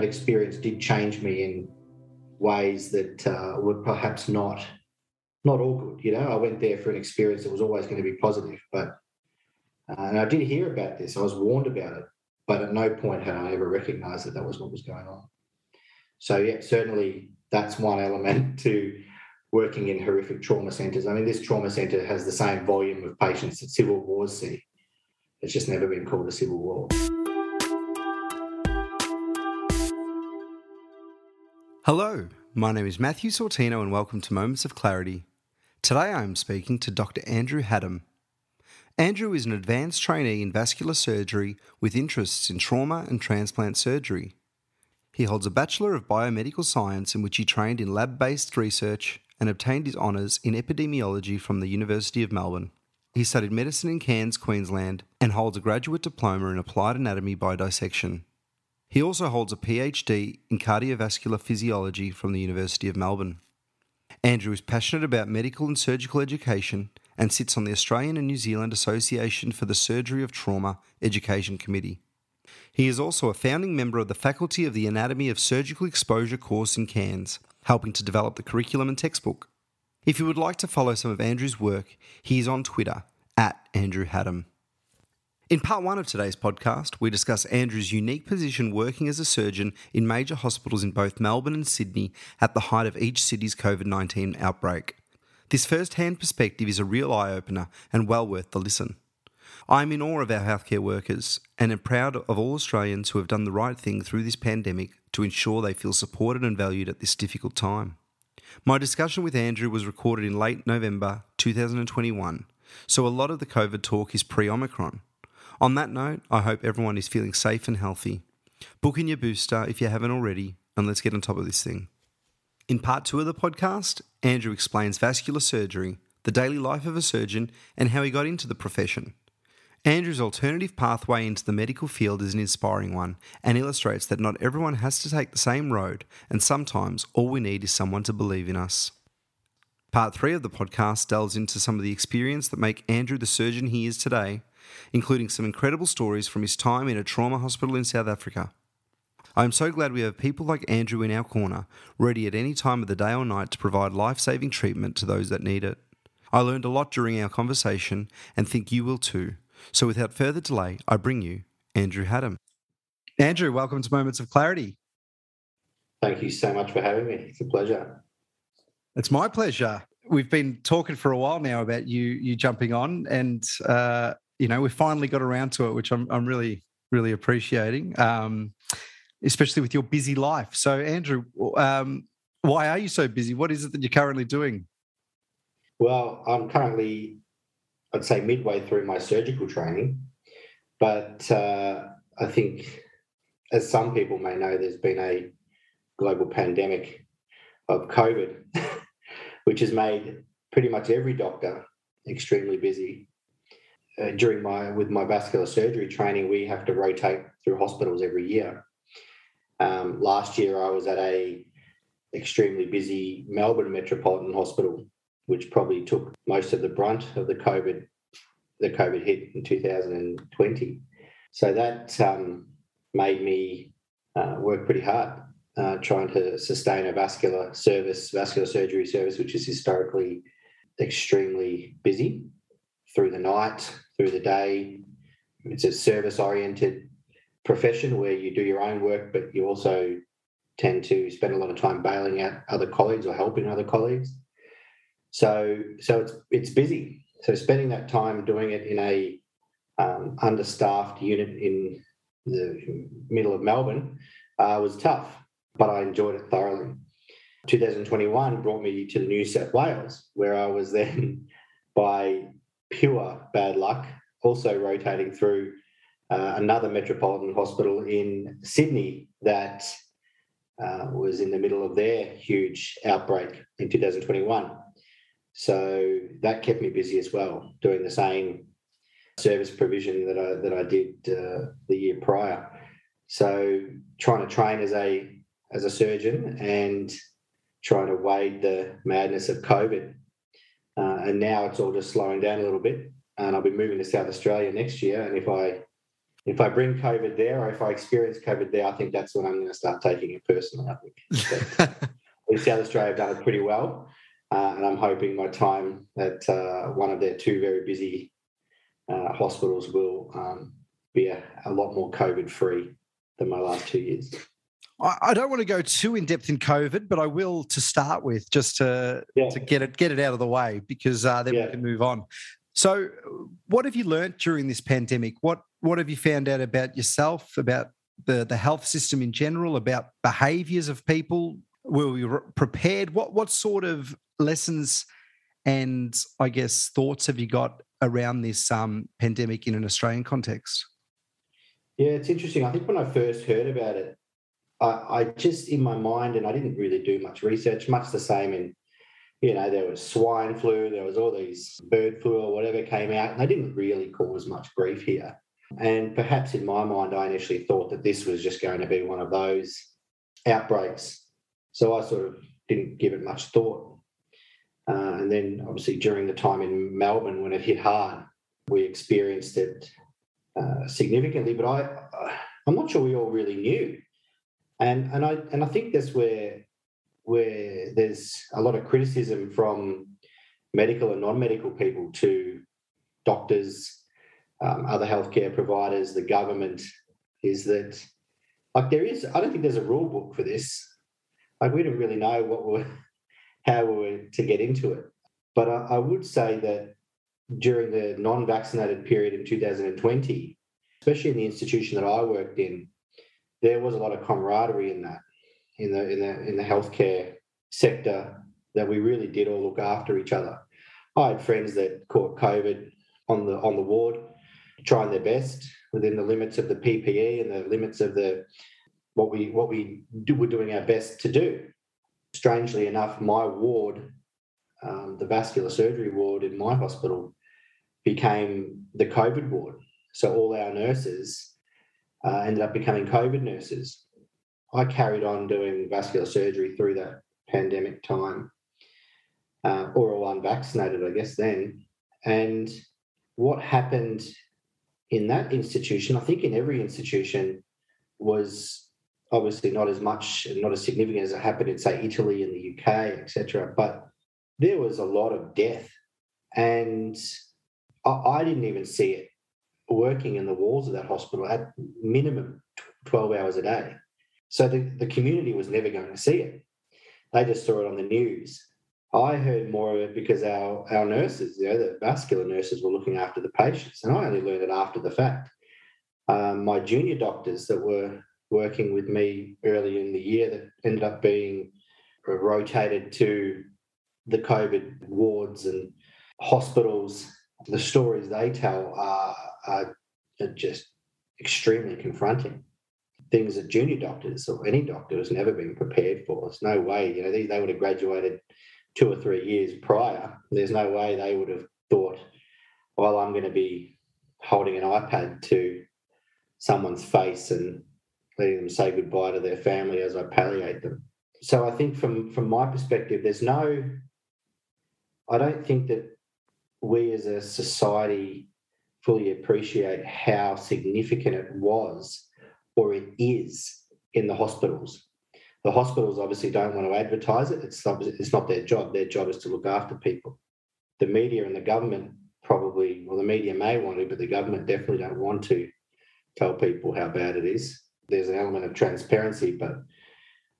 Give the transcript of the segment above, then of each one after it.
that experience did change me in ways that uh, were perhaps not not all good. You know, I went there for an experience that was always going to be positive, but uh, and I did hear about this. I was warned about it, but at no point had I ever recognised that that was what was going on. So yeah, certainly that's one element to working in horrific trauma centres. I mean, this trauma centre has the same volume of patients that civil wars see. It's just never been called a civil war. Hello, my name is Matthew Sortino and welcome to Moments of Clarity. Today I am speaking to Dr. Andrew Haddam. Andrew is an advanced trainee in vascular surgery with interests in trauma and transplant surgery. He holds a Bachelor of Biomedical Science in which he trained in lab based research and obtained his honours in epidemiology from the University of Melbourne. He studied medicine in Cairns, Queensland, and holds a graduate diploma in applied anatomy by dissection. He also holds a PhD in cardiovascular physiology from the University of Melbourne. Andrew is passionate about medical and surgical education and sits on the Australian and New Zealand Association for the Surgery of Trauma Education Committee. He is also a founding member of the faculty of the Anatomy of Surgical Exposure course in Cairns, helping to develop the curriculum and textbook. If you would like to follow some of Andrew's work, he is on Twitter at Andrew Haddam. In part one of today's podcast, we discuss Andrew's unique position working as a surgeon in major hospitals in both Melbourne and Sydney at the height of each city's COVID 19 outbreak. This first hand perspective is a real eye opener and well worth the listen. I am in awe of our healthcare workers and am proud of all Australians who have done the right thing through this pandemic to ensure they feel supported and valued at this difficult time. My discussion with Andrew was recorded in late November 2021, so a lot of the COVID talk is pre Omicron. On that note, I hope everyone is feeling safe and healthy. Book in your booster if you haven't already, and let's get on top of this thing. In part two of the podcast, Andrew explains vascular surgery, the daily life of a surgeon, and how he got into the profession. Andrew's alternative pathway into the medical field is an inspiring one and illustrates that not everyone has to take the same road, and sometimes all we need is someone to believe in us. Part three of the podcast delves into some of the experience that make Andrew the surgeon he is today including some incredible stories from his time in a trauma hospital in South Africa. I am so glad we have people like Andrew in our corner, ready at any time of the day or night to provide life saving treatment to those that need it. I learned a lot during our conversation and think you will too. So without further delay, I bring you Andrew Haddam. Andrew, welcome to Moments of Clarity. Thank you so much for having me. It's a pleasure. It's my pleasure. We've been talking for a while now about you you jumping on, and uh, you know, we finally got around to it, which I'm, I'm really, really appreciating, um, especially with your busy life. So, Andrew, um, why are you so busy? What is it that you're currently doing? Well, I'm currently, I'd say, midway through my surgical training, but uh, I think, as some people may know, there's been a global pandemic of COVID, which has made pretty much every doctor extremely busy uh, during my with my vascular surgery training, we have to rotate through hospitals every year. Um, last year, I was at a extremely busy Melbourne Metropolitan Hospital, which probably took most of the brunt of the COVID the COVID hit in 2020. So that um, made me uh, work pretty hard uh, trying to sustain a vascular service, vascular surgery service, which is historically extremely busy through the night, through the day. It's a service oriented profession where you do your own work, but you also tend to spend a lot of time bailing out other colleagues or helping other colleagues. So, so it's it's busy. So spending that time doing it in a um, understaffed unit in the middle of Melbourne uh, was tough, but I enjoyed it thoroughly. 2021 brought me to New South Wales, where I was then by pure bad luck, also rotating through uh, another metropolitan hospital in Sydney that uh, was in the middle of their huge outbreak in 2021. So that kept me busy as well, doing the same service provision that I that I did uh, the year prior. So trying to train as a as a surgeon and trying to wade the madness of COVID and now it's all just slowing down a little bit. And I'll be moving to South Australia next year. And if I if I bring COVID there or if I experience COVID there, I think that's when I'm going to start taking it personally. I think. But, South Australia have done it pretty well. Uh, and I'm hoping my time at uh, one of their two very busy uh, hospitals will um, be a, a, lot more COVID free than my last two years. I don't want to go too in depth in COVID, but I will to start with, just to yeah. to get it get it out of the way, because uh, then yeah. we can move on. So, what have you learnt during this pandemic? What what have you found out about yourself, about the the health system in general, about behaviours of people? Were you prepared? What what sort of lessons and I guess thoughts have you got around this um, pandemic in an Australian context? Yeah, it's interesting. I think when I first heard about it, I, I just in my mind, and I didn't really do much research, much the same in you know, there was swine flu, there was all these bird flu or whatever came out, and they didn't really cause much grief here. And perhaps in my mind, I initially thought that this was just going to be one of those outbreaks. So I sort of didn't give it much thought. Uh, and then, obviously, during the time in Melbourne when it hit hard, we experienced it uh, significantly. But I, I'm not sure we all really knew. And and I and I think that's where where there's a lot of criticism from medical and non-medical people to doctors, um, other healthcare providers, the government, is that like there is. I don't think there's a rule book for this. Like we didn't really know what we're how we were to get into it. But I, I would say that during the non-vaccinated period in 2020, especially in the institution that I worked in, there was a lot of camaraderie in that, in the in the in the healthcare sector, that we really did all look after each other. I had friends that caught COVID on the on the ward, trying their best within the limits of the PPE and the limits of the what we what we do, were doing our best to do strangely enough, my ward, um, the vascular surgery ward in my hospital, became the COVID ward. So all our nurses uh, ended up becoming COVID nurses. I carried on doing vascular surgery through that pandemic time, uh, or all unvaccinated, I guess, then. And what happened in that institution, I think in every institution, was obviously not as much and not as significant as it happened in say Italy and the UK, etc. But there was a lot of death, and I, I, didn't even see it working in the walls of that hospital at minimum twelve hours a day. So the, the community was never going to see it. They just saw it on the news. I heard more of it because our, our nurses, you know, the vascular nurses were looking after the patients, and I only learned it after the fact. Um, my junior doctors that were working with me early in the year that ended up being rotated to the COVID wards and hospitals. The stories they tell are, are, uh, just extremely confronting. Things that junior doctors or any doctor has never been prepared for. There's no way, you know, they, they would have graduated two or three years prior. There's no way they would have thought, well, I'm going to be holding an iPad to someone's face and letting them say goodbye to their family as I palliate them. So I think from from my perspective, there's no. I don't think that we as a society fully appreciate how significant it was or it is in the hospitals. The hospitals obviously don't want to advertise it. It's it's not their job. Their job is to look after people. The media and the government probably, well, the media may want to, but the government definitely don't want to tell people how bad it is there's an element of transparency, but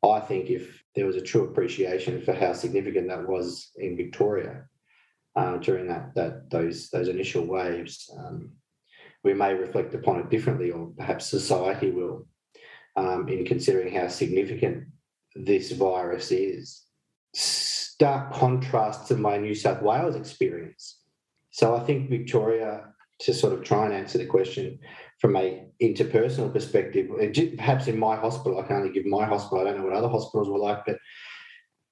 I think if there was a true appreciation for how significant that was in Victoria uh, during that that those those initial waves, um, we may reflect upon it differently, or perhaps society will, um, in considering how significant this virus is. Stark contrast to my New South Wales experience. So I think Victoria, to sort of try and answer the question, from a interpersonal perspective, perhaps in my hospital, I can only give my hospital. I don't know what other hospitals were like, but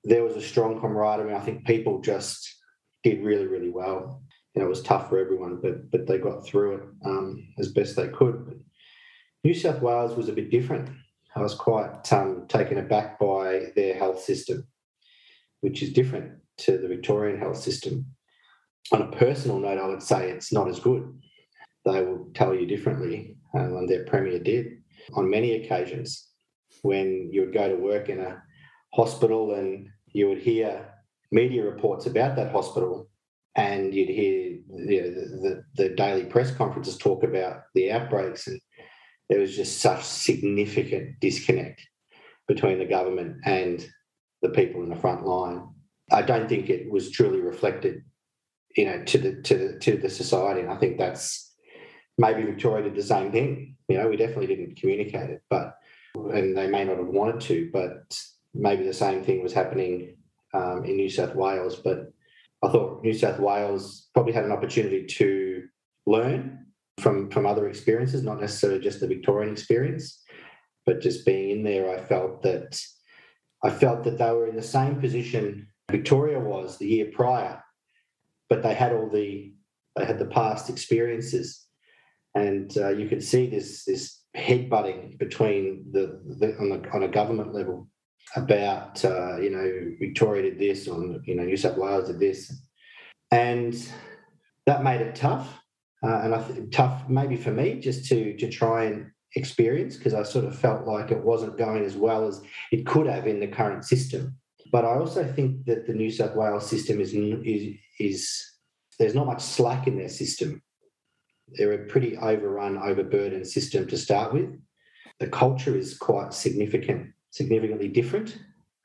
there was a strong camaraderie. I think people just did really, really well. You know, it was tough for everyone, but but they got through it um, as best they could. But New South Wales was a bit different. I was quite um, taken aback by their health system, which is different to the Victorian health system. On a personal note, I would say it's not as good they will tell you differently. um, and their premier did on many occasions when you would go to work in a hospital and you would hear media reports about that hospital and you'd hear you know, the, the, the daily press conferences talk about the outbreaks and there was just such significant disconnect between the government and the people in the front line. I don't think it was truly reflected, you know, to the to the to the society. And I think that's maybe Victoria did the same thing. You know, we definitely didn't communicate it, but and they may not have wanted to, but maybe the same thing was happening um, in New South Wales. But I thought New South Wales probably had an opportunity to learn from from other experiences, not necessarily just the Victorian experience, but just being in there, I felt that I felt that they were in the same position Victoria was the year prior, but they had all the they had the past experiences, and uh, you could see this this headbutting between the, the on the on a government level about uh, you know Victoria did this or you know New South Wales did this, and that made it tough, uh, and I th- tough maybe for me just to to try and experience because I sort of felt like it wasn't going as well as it could have in the current system. But I also think that the New South Wales system is is is there's not much slack in their system. They're a pretty overrun, overburdened system to start with. The culture is quite significant, significantly different.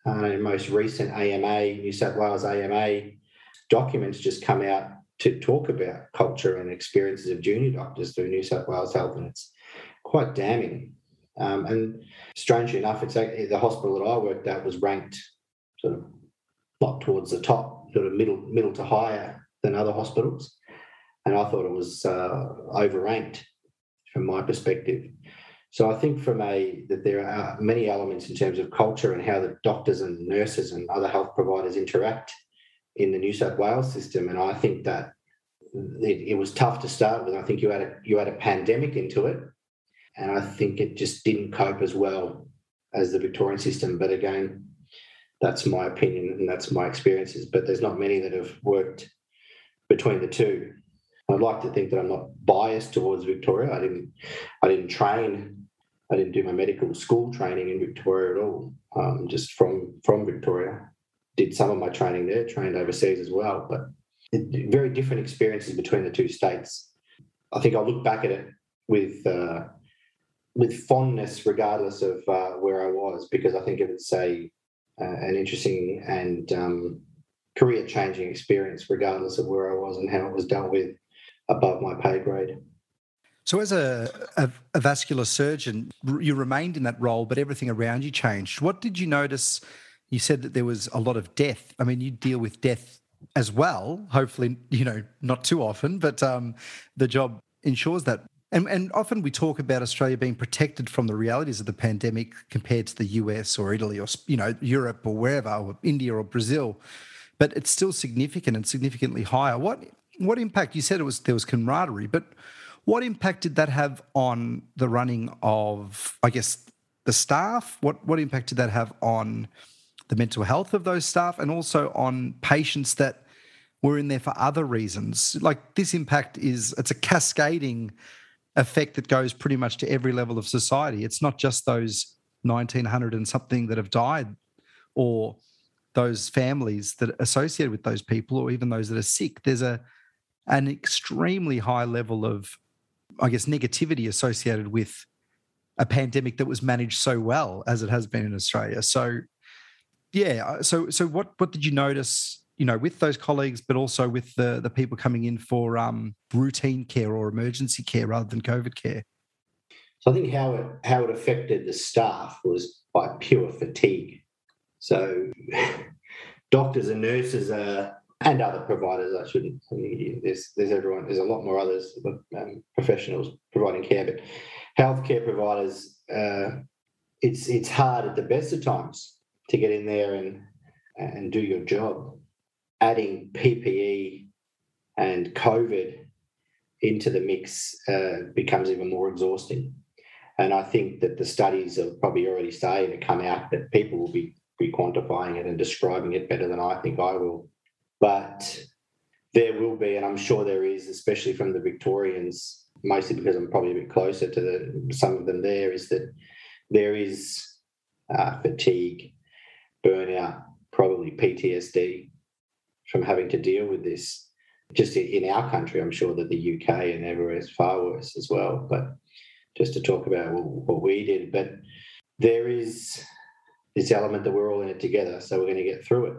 Uh, most recent AMA, New South Wales AMA documents just come out to talk about culture and experiences of junior doctors through New South Wales Health, and it's quite damning. Um, and strangely enough, it's the hospital that I worked at was ranked sort of not towards the top, sort of middle middle to higher than other hospitals, and I thought it was uh, overranked from my perspective. So I think from a that there are many elements in terms of culture and how the doctors and nurses and other health providers interact in the New South Wales system, and I think that it, it was tough to start with. I think you had a you had a pandemic into it, and I think it just didn't cope as well as the Victorian system. But again, that's my opinion and that's my experiences. But there's not many that have worked between the two. I'd like to think that I'm not biased towards Victoria. I didn't, I didn't train, I didn't do my medical school training in Victoria at all. Um, just from from Victoria, did some of my training there, trained overseas as well. But it, very different experiences between the two states. I think I'll look back at it with uh, with fondness, regardless of uh, where I was, because I think it's a uh, an interesting and um, career changing experience, regardless of where I was and how it was dealt with above my pay grade. So, as a, a, a, vascular surgeon, you remained in that role, but everything around you changed. What did you notice? You said that there was a lot of death. I mean, you deal with death as well. Hopefully, you know, not too often, but um, the job ensures that. And, and often we talk about Australia being protected from the realities of the pandemic compared to the US or Italy or you know Europe or wherever or India or Brazil, but it's still significant and significantly higher. What what impact? You said it was there was camaraderie, but what impact did that have on the running of I guess the staff? What what impact did that have on the mental health of those staff and also on patients that were in there for other reasons? Like this impact is it's a cascading effect that goes pretty much to every level of society. It's not just those 1900 and something that have died or those families that are associated with those people or even those that are sick. There's a an extremely high level of I guess negativity associated with a pandemic that was managed so well as it has been in Australia. So yeah, so so what what did you notice you know, with those colleagues, but also with the the people coming in for um, routine care or emergency care rather than COVID care? So I think how it how it affected the staff was by pure fatigue. So doctors and nurses are and other providers. I shouldn't. There's there's everyone. There's a lot more others um, professionals providing care, but healthcare providers. Uh, it's it's hard at the best of times to get in there and and do your job adding PPE and COVID into the mix uh, becomes even more exhausting. And I think that the studies are probably already starting to come out that people will be, be quantifying it and describing it better than I think I will. But there will be, and I'm sure there is, especially from the Victorians, mostly because I'm probably a bit closer to the, some of them there, is that there is uh, fatigue, burnout, probably PTSD from having to deal with this. Just in our country, I'm sure that the UK and everywhere is far worse as well. But just to talk about what we did, but there is this element that we're all in it together, so we're going to get through it.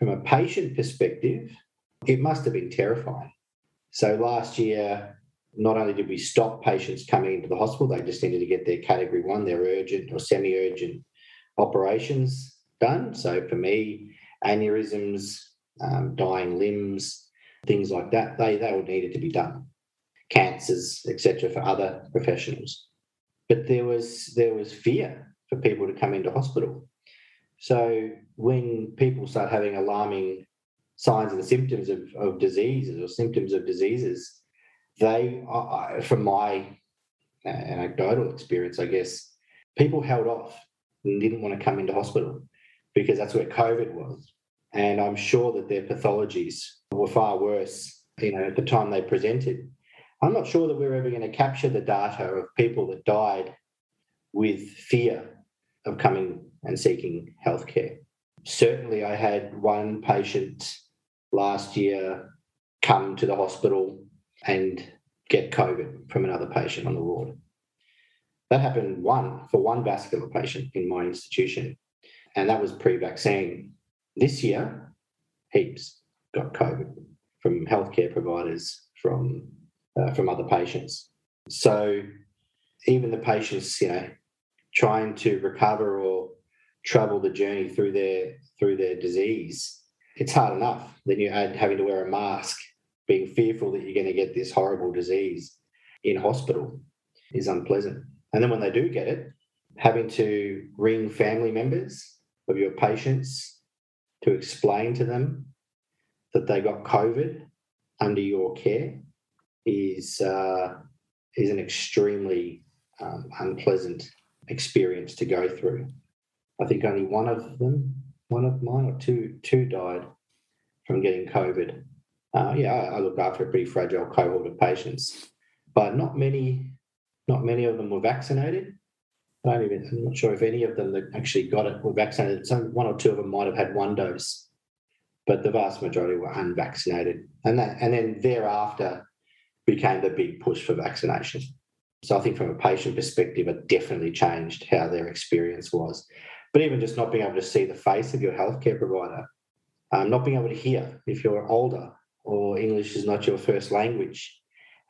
From a patient perspective, it must have been terrifying. So last year, not only did we stop patients coming into the hospital, they just needed to get their category one, their urgent or semi urgent operations done. So for me, aneurysms, um, dying limbs, things like that, they, they all needed to be done. Cancers, etc., for other professionals. But there was there was fear for people to come into hospital. So when people start having alarming signs and symptoms of, of diseases or symptoms of diseases, they, uh, from my anecdotal experience, I guess, people held off and didn't want to come into hospital because that's where COVID was. And I'm sure that their pathologies were far worse, you know, at the time they presented. I'm not sure that we're ever going to capture the data of people that died with fear of coming and seeking healthcare. Certainly, I had one patient last year come to the hospital and get COVID from another patient on the ward. That happened one for one vascular patient in my institution, and that was pre-vaccine. This year, heaps got COVID from healthcare providers, from uh, from other patients. So even the patients, you know, trying to recover or travel the journey through their through their disease, it's hard enough. Then you add having to wear a mask, being fearful that you're going to get this horrible disease in hospital is unpleasant. And then when they do get it, having to ring family members of your patients to explain to them that they got COVID under your care is uh, is an extremely um, unpleasant experience to go through. I think only one of them, one of mine or two, two died from getting COVID. Uh, yeah, I, I look after a pretty fragile cohort of patients, but not many, not many of them were vaccinated. I don't even, I'm not sure if any of them that actually got it were vaccinated. Some one or two of them might have had one dose, but the vast majority were unvaccinated. And that, and then thereafter became the big push for vaccination. So I think from a patient perspective, it definitely changed how their experience was. But even just not being able to see the face of your healthcare provider, um, not being able to hear if you're older or English is not your first language,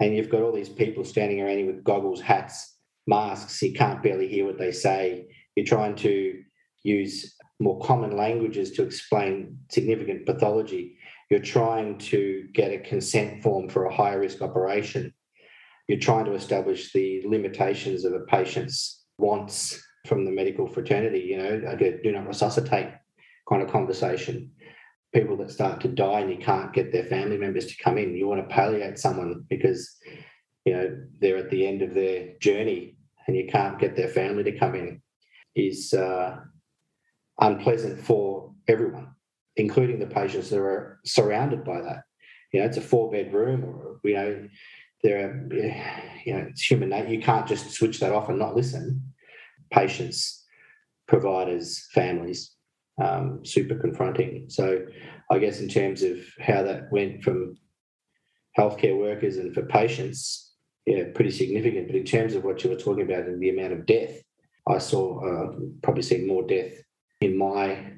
and you've got all these people standing around you with goggles, hats, masks, you can't barely hear what they say. You're trying to use more common languages to explain significant pathology. You're trying to get a consent form for a high risk operation you're trying to establish the limitations of a patient's wants from the medical fraternity, you know, a do not resuscitate kind of conversation. People that start to die and you can't get their family members to come in. You want to palliate someone because, you know, they're at the end of their journey and you can't get their family to come in is uh, unpleasant for everyone, including the patients that are surrounded by that. You know, it's a four bedroom or, you know, there are, you know, it's human nature. You can't just switch that off and not listen. Patients, providers, families, um, super confronting. So, I guess in terms of how that went from healthcare workers and for patients, yeah, pretty significant. But in terms of what you were talking about and the amount of death, I saw uh, probably seen more death in my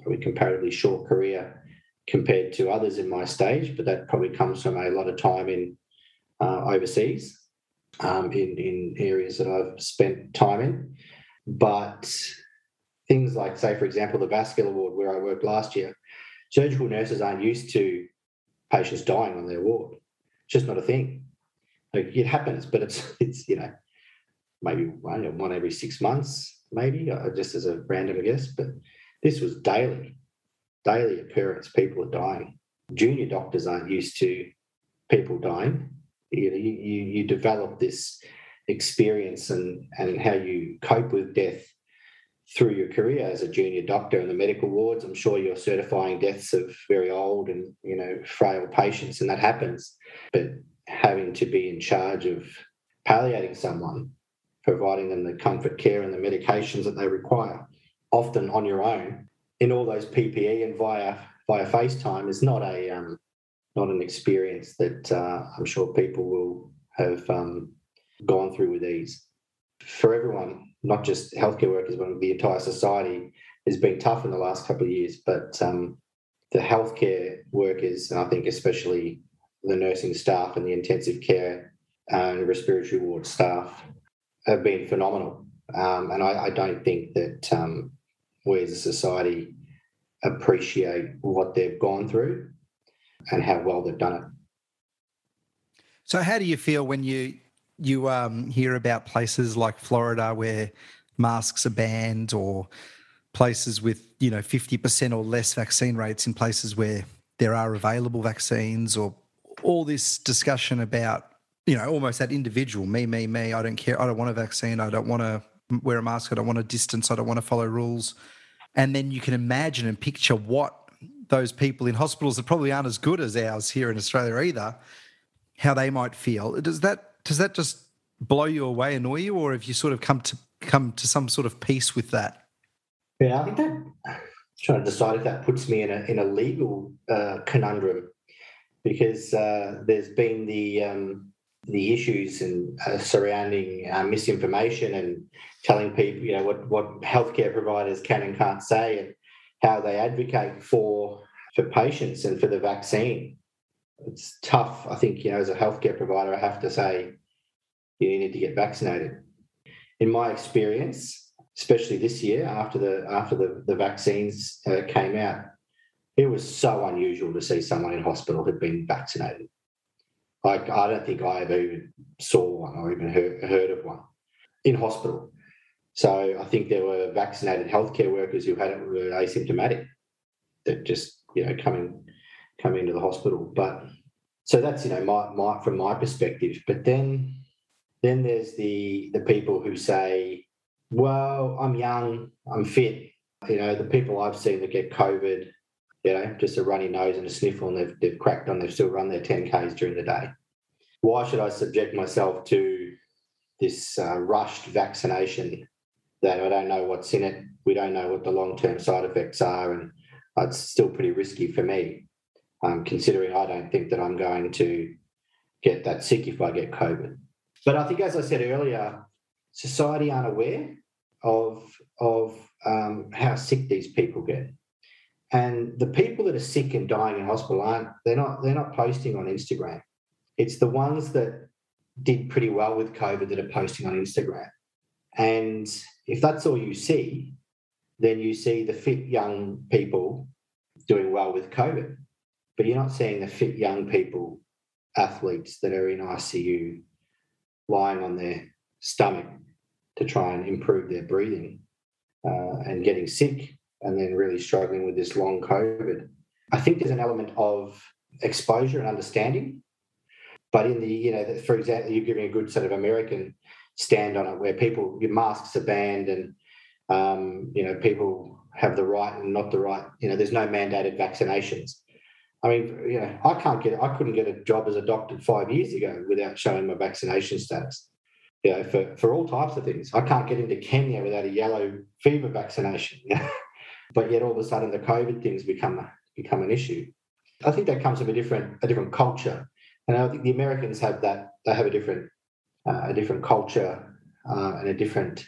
probably comparatively short career compared to others in my stage. But that probably comes from a lot of time in uh, overseas um, in, in areas that I've spent time in. But things like, say, for example, the vascular ward where I worked last year, surgical nurses aren't used to patients dying on their ward. It's just not a thing. Like, it happens, but it's it's you know maybe one, one every six months, maybe uh, just as a random guess. But this was daily, daily occurrence. People are dying. Junior doctors aren't used to people dying you know, you, you develop this experience and, and how you cope with death through your career as a junior doctor in the medical wards. I'm sure you're certifying deaths of very old and you know frail patients, and that happens. But having to be in charge of palliating someone, providing them the comfort care and the medications that they require, often on your own, in all those PPE and via via FaceTime is not a um, not an experience that uh, I'm sure people will have um, gone through with ease. For everyone, not just healthcare workers, but the entire society has been tough in the last couple of years. But um, the healthcare workers, and I think especially the nursing staff and the intensive care and respiratory ward staff, have been phenomenal. Um, and I, I, don't think that um, we as a society appreciate what they've gone through and how well they've done it. So, how do you feel when you you um, hear about places like Florida where masks are banned, or places with you know fifty percent or less vaccine rates in places where there are available vaccines, or all this discussion about you know almost that individual me, me, me. I don't care. I don't want a vaccine. I don't want to wear a mask. I don't want to distance. I don't want to follow rules. And then you can imagine and picture what those people in hospitals that probably aren't as good as ours here in Australia either, how they might feel. Does that does that just blow you away, annoy you, or have you sort of come to come to some sort of peace with that? Yeah, I think that I'm trying to decide if that puts me in a in a legal uh, conundrum because uh, there's been the um, the issues and uh, surrounding uh, misinformation and telling people, you know, what what healthcare providers can and can't say, and how they advocate for for patients and for the vaccine. It's tough. I think, you know, as a healthcare provider, I have to say, you need to get vaccinated. In my experience, especially this year after the after the, the vaccines uh, came out, it was so unusual to see someone in hospital who'd been vaccinated. Like I don't think I ever even saw one or even heard, heard of one in hospital. So I think there were vaccinated healthcare workers who had it were asymptomatic that just you know coming coming into the hospital. But so that's you know my, my from my perspective. But then then there's the the people who say, well, I'm young, I'm fit. You know, the people I've seen that get COVID, you know, just a runny nose and a sniffle, and they've, they've cracked on, they've still run their 10Ks during the day. Why should I subject myself to this uh, rushed vaccination that I don't know what's in it. We don't know what the long term side effects are, and it's still pretty risky for me, um, considering I don't think that I'm going to get that sick if I get COVID. But I think, as I said earlier, society aren't aware of of um, how sick these people get, and the people that are sick and dying in hospital aren't. They're not. They're not posting on Instagram. It's the ones that did pretty well with COVID that are posting on Instagram. And if that's all you see, then you see the fit young people doing well with COVID. But you're not seeing the fit young people, athletes that are in ICU, lying on their stomach to try and improve their breathing uh, and getting sick and then really struggling with this long COVID. I think there's an element of exposure and understanding. But in the, you know, for example, you're giving a good sort of American stand on it, where people your masks are banned and um, you know people have the right and not the right. You know, there's no mandated vaccinations. I mean, you know, I can't get, I couldn't get a job as a doctor five years ago without showing my vaccination status. You know, for, for all types of things. I can't get into Kenya without a yellow fever vaccination. but yet all of a sudden the COVID things become become an issue. I think that comes from a different a different culture, and I think the Americans have that. They have a different uh, a different culture uh, and a different,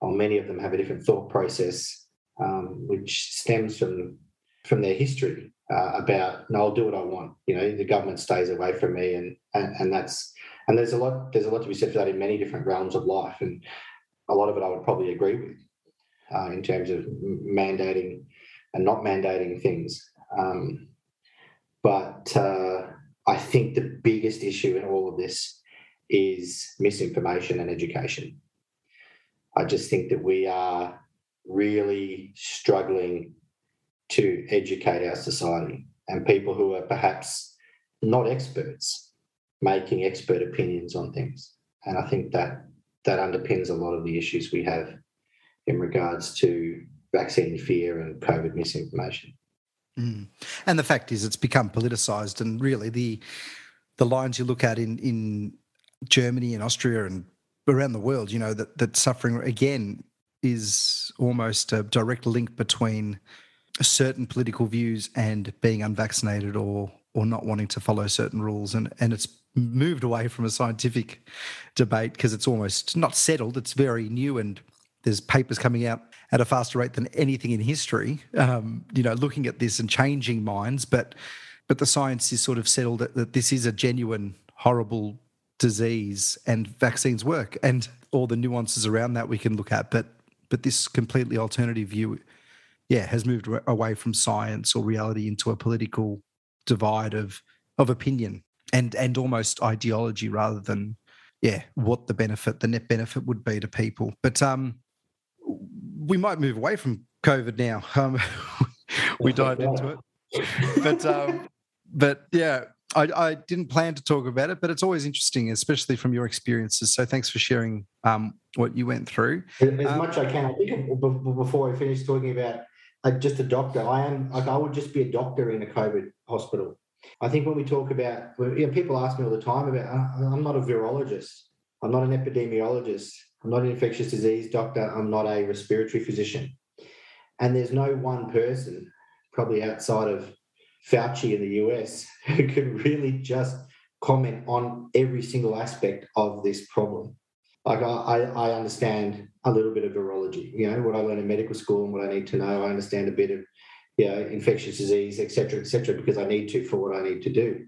or many of them have a different thought process, um, which stems from from their history uh, about no, I'll do what I want. You know, the government stays away from me, and, and and that's and there's a lot there's a lot to be said for that in many different realms of life, and a lot of it I would probably agree with uh, in terms of mandating and not mandating things. Um, but uh, I think the biggest issue in all of this is misinformation and education. I just think that we are really struggling to educate our society and people who are perhaps not experts making expert opinions on things. And I think that that underpins a lot of the issues we have in regards to vaccine fear and COVID misinformation. Mm. And the fact is, it's become politicised, and really the the lines you look at in in Germany and Austria and around the world, you know, that that suffering again is almost a direct link between certain political views and being unvaccinated or or not wanting to follow certain rules. And and it's moved away from a scientific debate because it's almost not settled. It's very new and there's papers coming out at a faster rate than anything in history um, you know looking at this and changing minds. But but the science is sort of settled that, that this is a genuine horrible disease and vaccines work and all the nuances around that we can look at but but this completely alternative view yeah has moved away from science or reality into a political divide of of opinion and and almost ideology rather than yeah what the benefit the net benefit would be to people. But um we might move away from covid now. Um we dived into it. But um but yeah I, I didn't plan to talk about it, but it's always interesting, especially from your experiences. So thanks for sharing um, what you went through. As um, much I can. I think before I finish talking about uh, just a doctor, I am like I would just be a doctor in a COVID hospital. I think when we talk about, you know, people ask me all the time about, uh, I'm not a virologist, I'm not an epidemiologist, I'm not an infectious disease doctor, I'm not a respiratory physician. And there's no one person, probably outside of Fauci in the US, who can really just comment on every single aspect of this problem. Like I, I understand a little bit of virology, you know, what I learned in medical school and what I need to know. I understand a bit of you know, infectious disease, et cetera, et cetera, because I need to for what I need to do.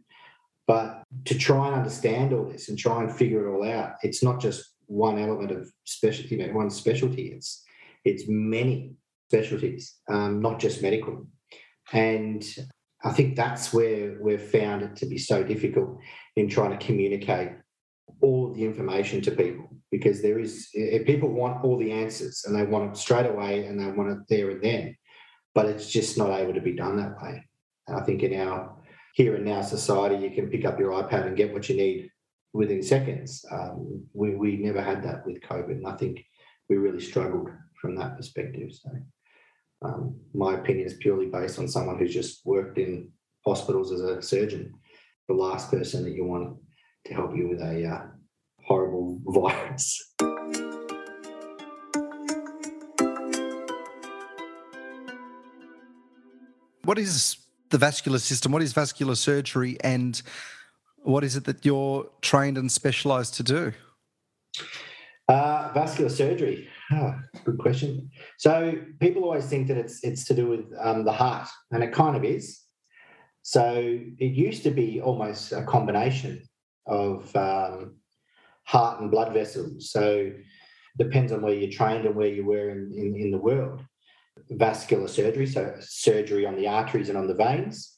But to try and understand all this and try and figure it all out, it's not just one element of special, you know, one specialty. It's it's many specialties, um, not just medical. And I think that's where we've found it to be so difficult in trying to communicate all the information to people because there is people want all the answers and they want it straight away and they want it there and then but it's just not able to be done that way. And I think in our here and now society, you can pick up your iPad and get what you need within seconds. Um, we, we never had that with COVID, and I think we really struggled from that perspective. So, um, my opinion is purely based on someone who's just worked in hospitals as a surgeon. The last person that you want to help you with a uh, horrible virus. what is the vascular system? What is vascular surgery, and what is it that you're trained and specialised to do? Uh, vascular surgery. Oh, good question. So people always think that it's it's to do with um, the heart, and it kind of is. So it used to be almost a combination of um, heart and blood vessels. So depends on where you're trained and where you were in, in, in the world vascular surgery, so surgery on the arteries and on the veins.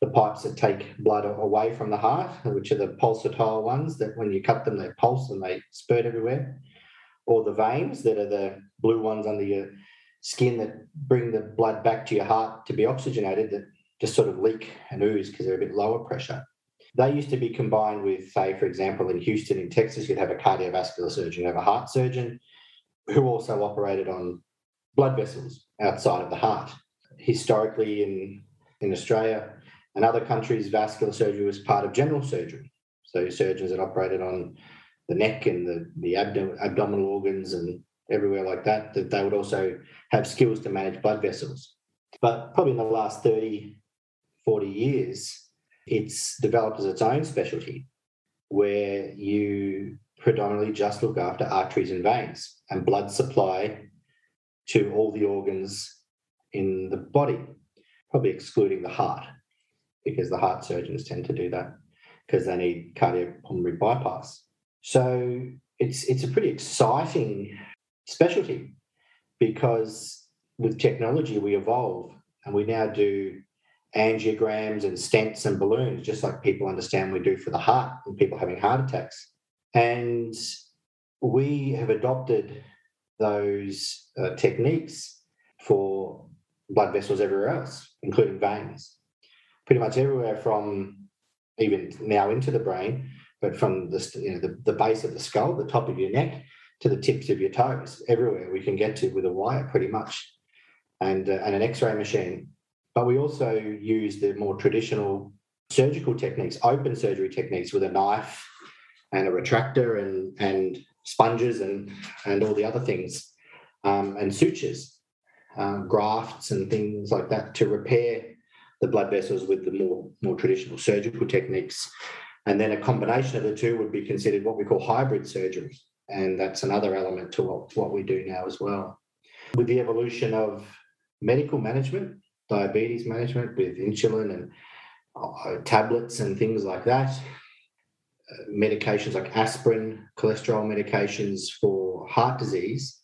The pipes that take blood away from the heart, which are the pulsatile ones that when you cut them, they pulse and they spurt everywhere. Or the veins that are the blue ones under your skin that bring the blood back to your heart to be oxygenated that just sort of leak and ooze because they're a bit lower pressure. They used to be combined with, say, for example, in Houston, in Texas, you'd have a cardiovascular surgeon, you'd have a heart surgeon who also operated on blood vessels outside of the heart. Historically, in, in Australia and other countries, vascular surgery was part of general surgery. So surgeons that operated on the neck and the, the abdom- abdominal organs and everywhere like that, that they would also have skills to manage blood vessels. But probably in the last 30, 40 years, it's developed as its own specialty where you predominantly just look after arteries and veins and blood supply to all the organs in the body, probably excluding the heart, because the heart surgeons tend to do that because they need cardiopulmonary bypass. So it's it's a pretty exciting specialty because with technology we evolve and we now do angiograms and stents and balloons, just like people understand we do for the heart and people having heart attacks. And we have adopted those uh, techniques for blood vessels everywhere else, including veins. Pretty much everywhere from even now into the brain, but from the, you know, the, the base of the skull, the top of your neck, to the tips of your toes, everywhere we can get to with a wire pretty much, and, uh, and an x ray machine. But we also use the more traditional surgical techniques, open surgery techniques with a knife and a retractor and, and sponges and, and all the other things, um, and sutures, um, grafts and things like that to repair the blood vessels with the more, more traditional surgical techniques. And then a combination of the two would be considered what we call hybrid surgery. And that's another element to what, what we do now as well. With the evolution of medical management, diabetes management with insulin and uh, tablets and things like that, uh, medications like aspirin, cholesterol medications for heart disease,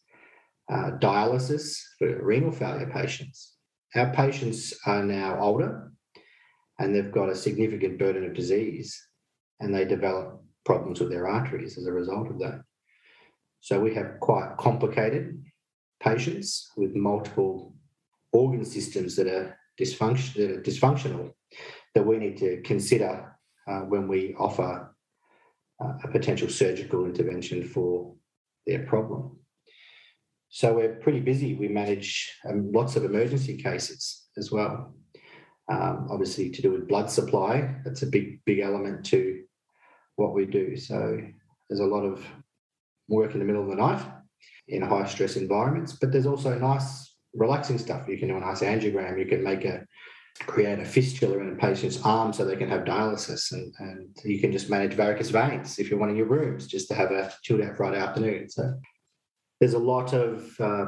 uh, dialysis for renal failure patients. Our patients are now older and they've got a significant burden of disease and they develop problems with their arteries as a result of that. So we have quite complicated patients with multiple organ systems that are, dysfunction, that are dysfunctional that we need to consider uh, when we offer uh, a potential surgical intervention for their problem. So we're pretty busy. We manage um, lots of emergency cases as well. Um, obviously, to do with blood supply, that's a big, big element to what we do. So there's a lot of work in the middle of the night in high stress environments, but there's also nice, relaxing stuff. You can do a nice angiogram. You can make a create a fistula in a patient's arm so they can have dialysis, and, and you can just manage varicose veins if you're one of your rooms just to have a chilled out Friday afternoon. So there's a lot of uh,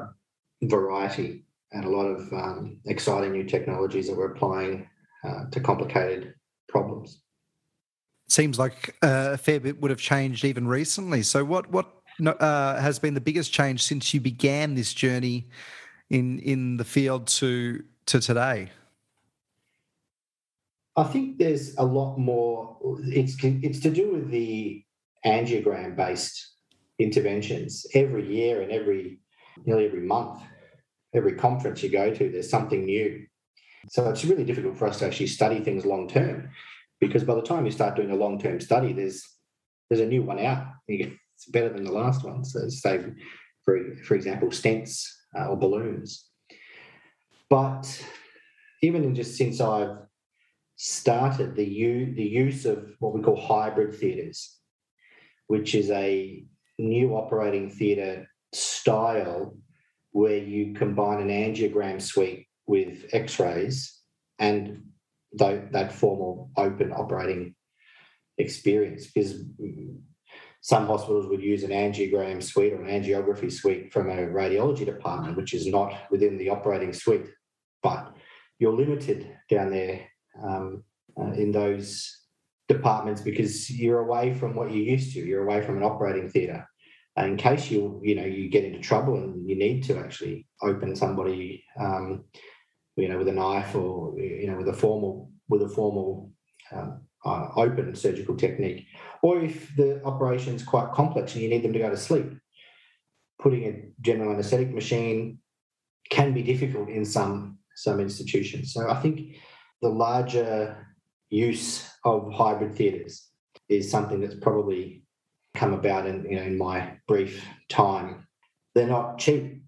variety and a lot of um, exciting new technologies that we're applying uh, to complicated problems. Seems like uh, a fair bit would have changed even recently. So, what what uh, has been the biggest change since you began this journey in in the field to to today? I think there's a lot more. It's it's to do with the angiogram based interventions every year and every nearly every month, every conference you go to, there's something new. So it's really difficult for us to actually study things long term because by the time you start doing a long term study, there's there's a new one out. It's better than the last one. So say, for for example, stents uh, or balloons. But even in just since I've started the u- the use of what we call hybrid theatres, which is a new operating theatre style where you combine an angiogram suite with x-rays and that formal open operating experience because some hospitals would use an angiogram suite or an angiography suite from a radiology department which is not within the operating suite but you're limited down there um, uh, in those departments because you're away from what you're used to. You're away from an operating theatre. And in case you you know you get into trouble and you need to actually open somebody, um, you know, with a knife or you know with a formal with a formal um, uh, open surgical technique, or if the operation is quite complex and you need them to go to sleep, putting a general anaesthetic machine can be difficult in some some institutions. So I think the larger use of hybrid theatres is something that's probably come about in, you know, in my brief time. They're not cheap,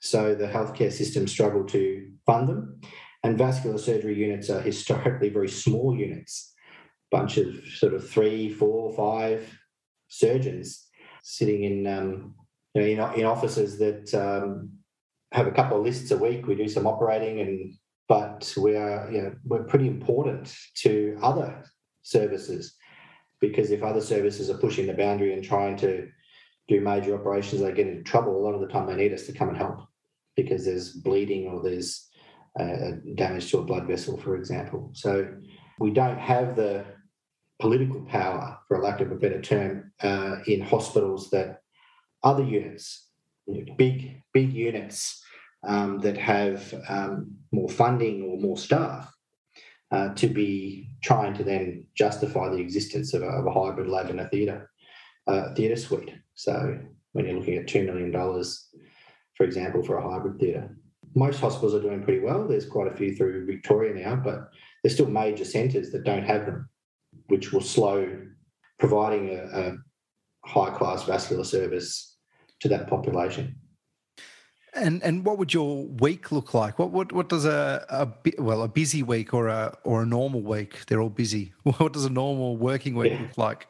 so the healthcare system struggle to fund them. And vascular surgery units are historically very small units—a bunch of sort of three, four, five surgeons sitting in um, you know, in, in offices that um, have a couple of lists a week. We do some operating and but we are you know, we're pretty important to other services because if other services are pushing the boundary and trying to do major operations, they get into trouble. A lot of the time, they need us to come and help because there's bleeding or there's uh, damage to a blood vessel, for example. So we don't have the political power, for a lack of a better term, uh, in hospitals that other units, big big units um, that have um, more funding or more staff uh, to be trying to then justify the existence of a, of a hybrid lab in a theatre uh, theatre suite. So when you're looking at two million dollars, for example, for a hybrid theatre, most hospitals are doing pretty well. There's quite a few through Victoria now, but there's still major centres that don't have them, which will slow providing a, a high class vascular service to that population. And and what would your week look like? What what what does a, a well a busy week or a or a normal week? They're all busy. What does a normal working week yeah. look like?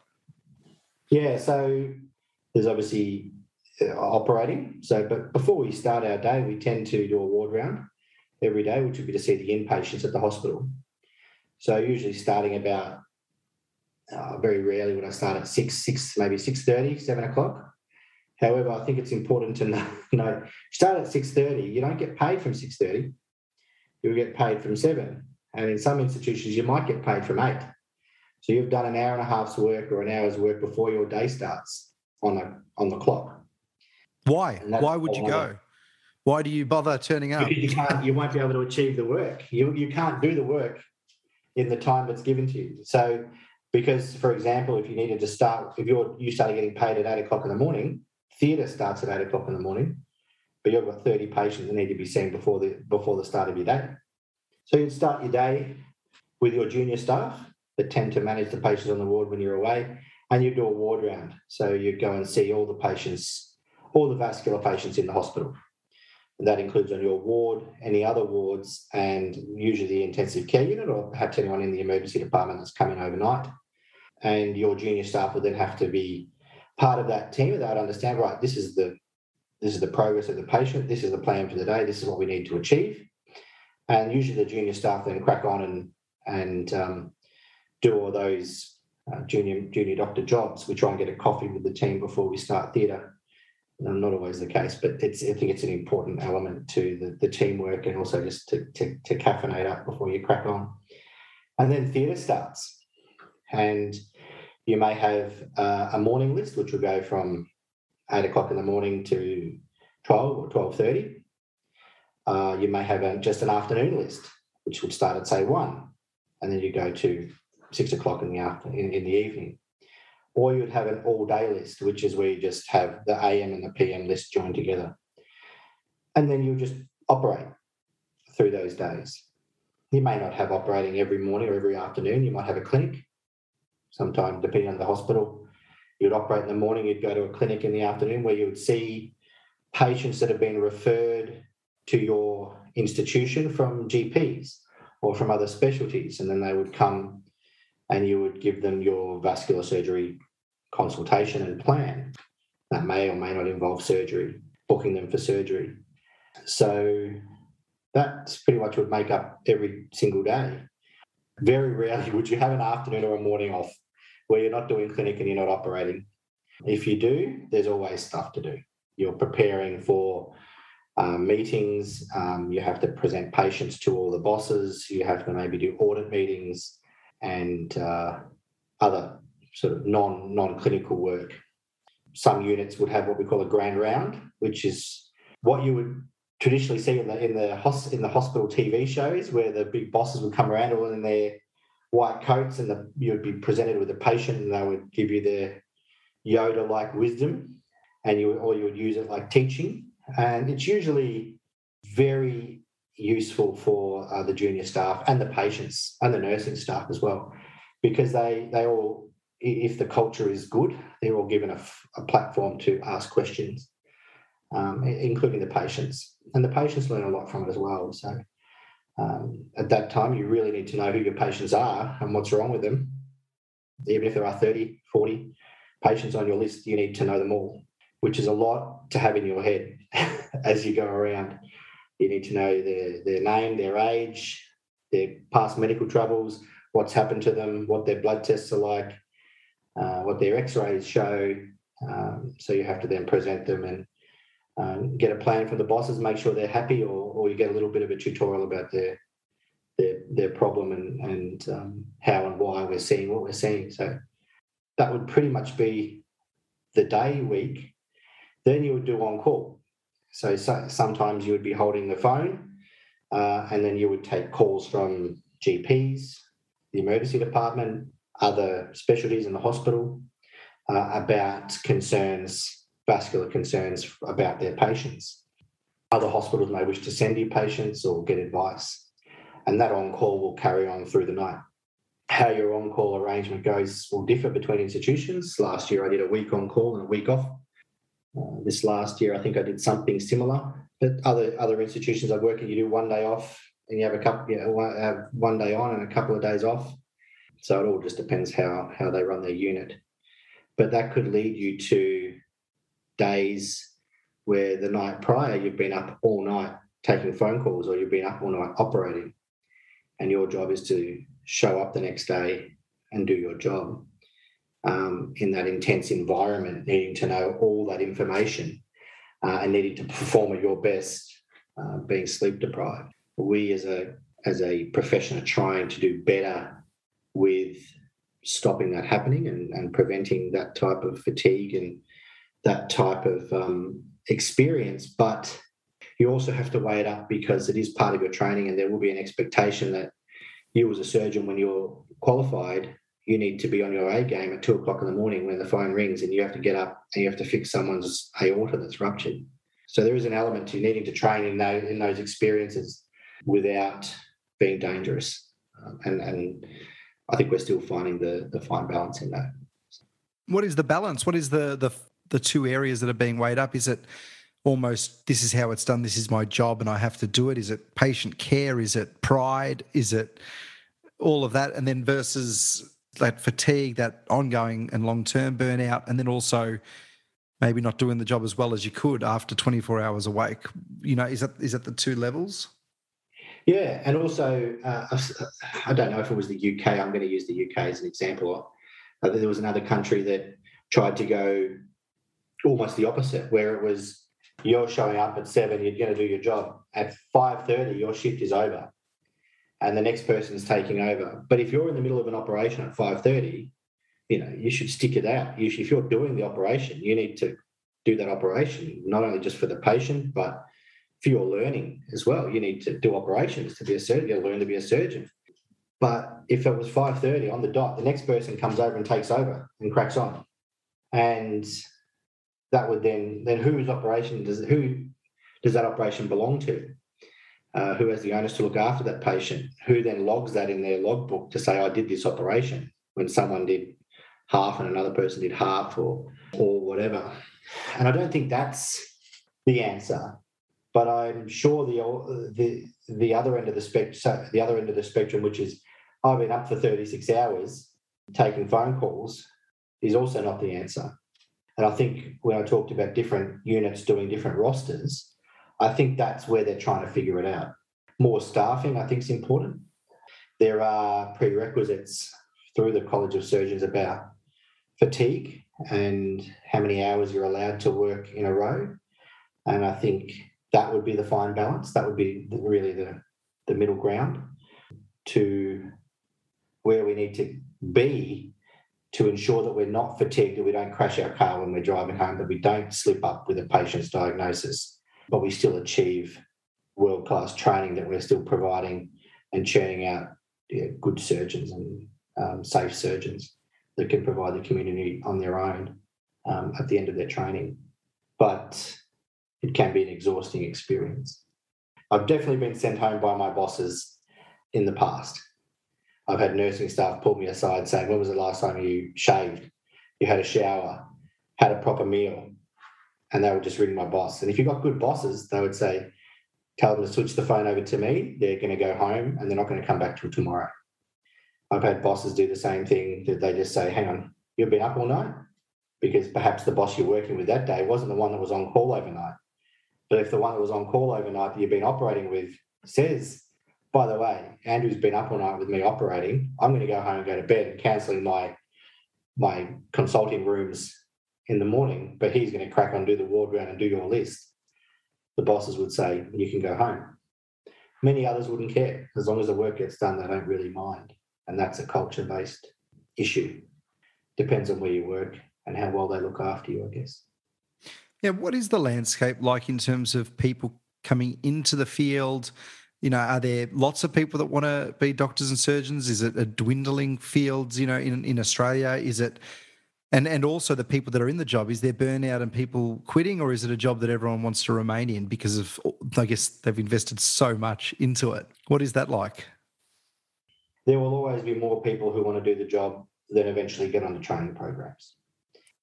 Yeah, so there's obviously operating. So, but before we start our day, we tend to do a ward round every day, which would be to see the inpatients at the hospital. So, usually starting about uh, very rarely would I start at six, six, maybe six thirty, seven o'clock. However, I think it's important to know, you start at six thirty. You don't get paid from six thirty. You'll get paid from seven, and in some institutions, you might get paid from eight. So you've done an hour and a half's work or an hour's work before your day starts on the on the clock. Why? Why would you go? Why do you bother turning up? Because you can't. You won't be able to achieve the work. You you can't do the work in the time that's given to you. So, because for example, if you needed to start, if you're you started getting paid at eight o'clock in the morning, theatre starts at eight o'clock in the morning, but you've got thirty patients that need to be seen before the before the start of your day. So you'd start your day with your junior staff that tend to manage the patients on the ward when you're away, and you do a ward round. So you go and see all the patients, all the vascular patients in the hospital. And that includes on your ward, any other wards, and usually the intensive care unit, or perhaps anyone in the emergency department that's coming overnight. And your junior staff will then have to be part of that team. They would understand, right, this is the this is the progress of the patient, this is the plan for the day, this is what we need to achieve. And usually the junior staff then crack on and and um, do all those uh, junior junior doctor jobs. We try and get a coffee with the team before we start theatre. Not always the case, but it's I think it's an important element to the, the teamwork and also just to, to, to caffeinate up before you crack on. And then theatre starts. And you may have uh, a morning list, which will go from eight o'clock in the morning to 12 or 12.30. Uh, you may have a, just an afternoon list, which would start at say one, and then you go to six o'clock in the after in, in the evening. Or you'd have an all day list, which is where you just have the AM and the PM list joined together. And then you just operate through those days. You may not have operating every morning or every afternoon. You might have a clinic, sometime depending on the hospital. You'd operate in the morning, you'd go to a clinic in the afternoon where you would see patients that have been referred to your institution from GPs or from other specialties. And then they would come and you would give them your vascular surgery consultation and plan. That may or may not involve surgery, booking them for surgery. So that's pretty much would make up every single day. Very rarely would you have an afternoon or a morning off where you're not doing clinic and you're not operating. If you do, there's always stuff to do. You're preparing for um, meetings, um, you have to present patients to all the bosses, you have to maybe do audit meetings, and uh, other sort of non non clinical work. Some units would have what we call a grand round, which is what you would traditionally see in the in the hos- in the hospital TV shows, where the big bosses would come around all in their white coats, and the, you would be presented with a patient, and they would give you their Yoda-like wisdom, and you or you would use it like teaching, and it's usually very useful for uh, the junior staff and the patients and the nursing staff as well, because they they all, if the culture is good, they're all given a, a platform to ask questions, um, including the patients, and the patients learn a lot from it as well. So. Um, at that time, you really need to know who your patients are and what's wrong with them. Even if there are 30, 40 patients on your list, you need to know them all, which is a lot to have in your head as you go around. You need to know their, their name, their age, their past medical troubles, what's happened to them, what their blood tests are like, uh, what their x rays show. Um, so you have to then present them and um, get a plan from the bosses, make sure they're happy, or, or you get a little bit of a tutorial about their their, their problem and, and um, how and why we're seeing what we're seeing. So that would pretty much be the day week. Then you would do on call. So, so sometimes you would be holding the phone uh, and then you would take calls from GPs, the emergency department, other specialties in the hospital uh, about concerns, vascular concerns about their patients. Other hospitals may wish to send you patients or get advice, and that on call will carry on through the night. How your on call arrangement goes will differ between institutions. Last year, I did a week on call and a week off. Uh, this last year, I think I did something similar. But other other institutions I work at, you do one day off and you have a couple, you know, one, have one day on and a couple of days off. So it all just depends how how they run their unit. But that could lead you to days where the night prior you've been up all night taking phone calls or you've been up all night operating, and your job is to show up the next day and do your job um, in that intense environment, needing to know all that information uh, and needing to perform at your best, uh, being sleep deprived. We as a as a profession are trying to do better with stopping that happening and, and preventing that type of fatigue and that type of um, experience. But you also have to weigh it up because it is part of your training, and there will be an expectation that you, as a surgeon, when you're qualified, you need to be on your A game at two o'clock in the morning when the phone rings and you have to get up and you have to fix someone's aorta that's ruptured. So there is an element to needing to train in those, in those experiences without being dangerous. Um, and, and I think we're still finding the, the fine balance in that. What is the balance? What is the, the the two areas that are being weighed up? Is it almost this is how it's done, this is my job, and I have to do it? Is it patient care? Is it pride? Is it all of that? And then versus that fatigue, that ongoing and long term burnout, and then also maybe not doing the job as well as you could after 24 hours awake. You know, is that is that the two levels? Yeah, and also uh, I don't know if it was the UK. I'm going to use the UK as an example. Uh, there was another country that tried to go almost the opposite, where it was you're showing up at seven, you're going to do your job. At five thirty, your shift is over, and the next person's taking over. But if you're in the middle of an operation at five thirty, you know you should stick it out. You should, if you're doing the operation, you need to do that operation not only just for the patient, but for your learning as well. You need to do operations to be a surgeon. You learn to be a surgeon. But if it was five thirty on the dot, the next person comes over and takes over and cracks on, and that would then then whose operation does who does that operation belong to? Uh, who has the onus to look after that patient? Who then logs that in their logbook to say I did this operation when someone did half and another person did half or or whatever. And I don't think that's the answer, but I'm sure the uh, the the other end of the spectrum, the other end of the spectrum, which is I've been up for 36 hours taking phone calls, is also not the answer. And I think when I talked about different units doing different rosters, I think that's where they're trying to figure it out. More staffing, I think, is important. There are prerequisites through the College of Surgeons about fatigue and how many hours you're allowed to work in a row. And I think that would be the fine balance. That would be the, really the, the middle ground to where we need to be to ensure that we're not fatigued, that we don't crash our car when we're driving home, that we don't slip up with a patient's diagnosis, but we still achieve world class training that we're still providing and churning out yeah, good surgeons and um, safe surgeons that can provide the community on their own um, at the end of their training. But it can be an exhausting experience. I've definitely been sent home by my bosses in the past I've had nursing staff pull me aside saying, When was the last time you shaved? You had a shower, had a proper meal? And they would just ring my boss. And if you've got good bosses, they would say, Tell them to switch the phone over to me. They're going to go home and they're not going to come back till tomorrow. I've had bosses do the same thing that they just say, Hang on, you've been up all night? Because perhaps the boss you're working with that day wasn't the one that was on call overnight. But if the one that was on call overnight that you've been operating with says by the way, Andrew's been up all night with me operating. I'm going to go home and go to bed and cancelling my my consulting rooms in the morning, but he's going to crack on, do the ward round, and do your list. The bosses would say, You can go home. Many others wouldn't care. As long as the work gets done, they don't really mind. And that's a culture based issue. Depends on where you work and how well they look after you, I guess. Yeah, what is the landscape like in terms of people coming into the field? you know, are there lots of people that want to be doctors and surgeons? Is it a dwindling field? you know, in, in Australia? Is it, and, and also the people that are in the job, is there burnout and people quitting, or is it a job that everyone wants to remain in because of, I guess, they've invested so much into it? What is that like? There will always be more people who want to do the job than eventually get on the training programs.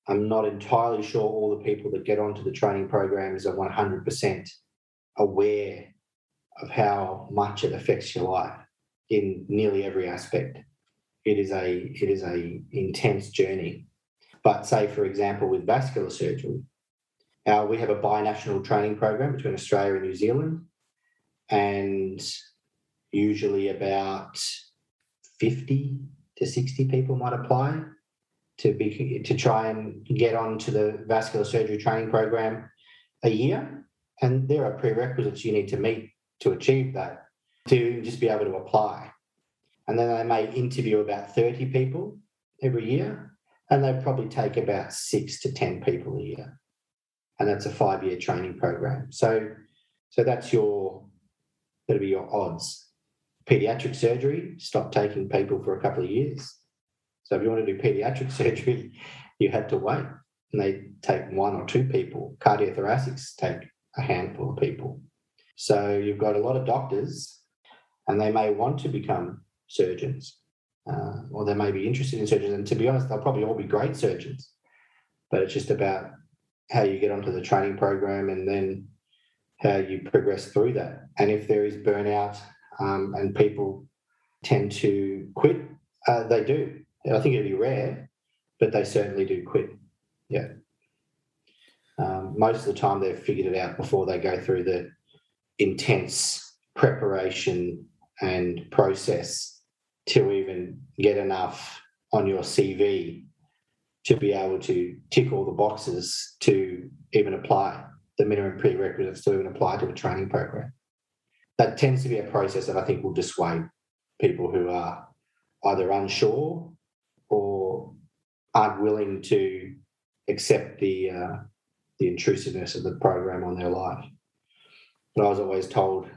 I'm not entirely sure all the people that get onto the training programs are 100% aware of how much it affects your life in nearly every aspect. It is a it is a intense journey. But say, for example, with vascular surgery, uh, we have a binational training program between Australia and New Zealand, and usually about 50 to 60 people might apply to be to try and get onto the vascular surgery training program a year. And there are prerequisites you need to meet to achieve that, to just be able to apply. And then they may interview about 30 people every year, and they probably take about six to 10 people a year. And that's a five year training program. So, so that's your, that'll be your odds. Pediatric surgery, stop taking people for a couple of years. So if you want to do pediatric surgery, you had to wait. And they take one or two people. Cardiothoracics take a handful of people. So you've got a lot of doctors, and they may want to become surgeons, uh, or they may be interested in surgeons. And to be honest, they'll probably all be great surgeons. But it's just about how you get onto the training program and then how you progress through that. And if there is burnout um, and people tend to quit, uh, they do. I think it'd be rare, but they certainly do quit. Yeah. Um, most of the time, they've figured it out before they go through the intense preparation and process to even get enough on your CV to be able to tick all the boxes to even apply the minimum prerequisites to even apply to a training program. That tends to be a process that I think will dissuade people who are either unsure aren't willing to accept the uh, the intrusiveness of the program on their life. But I was always told,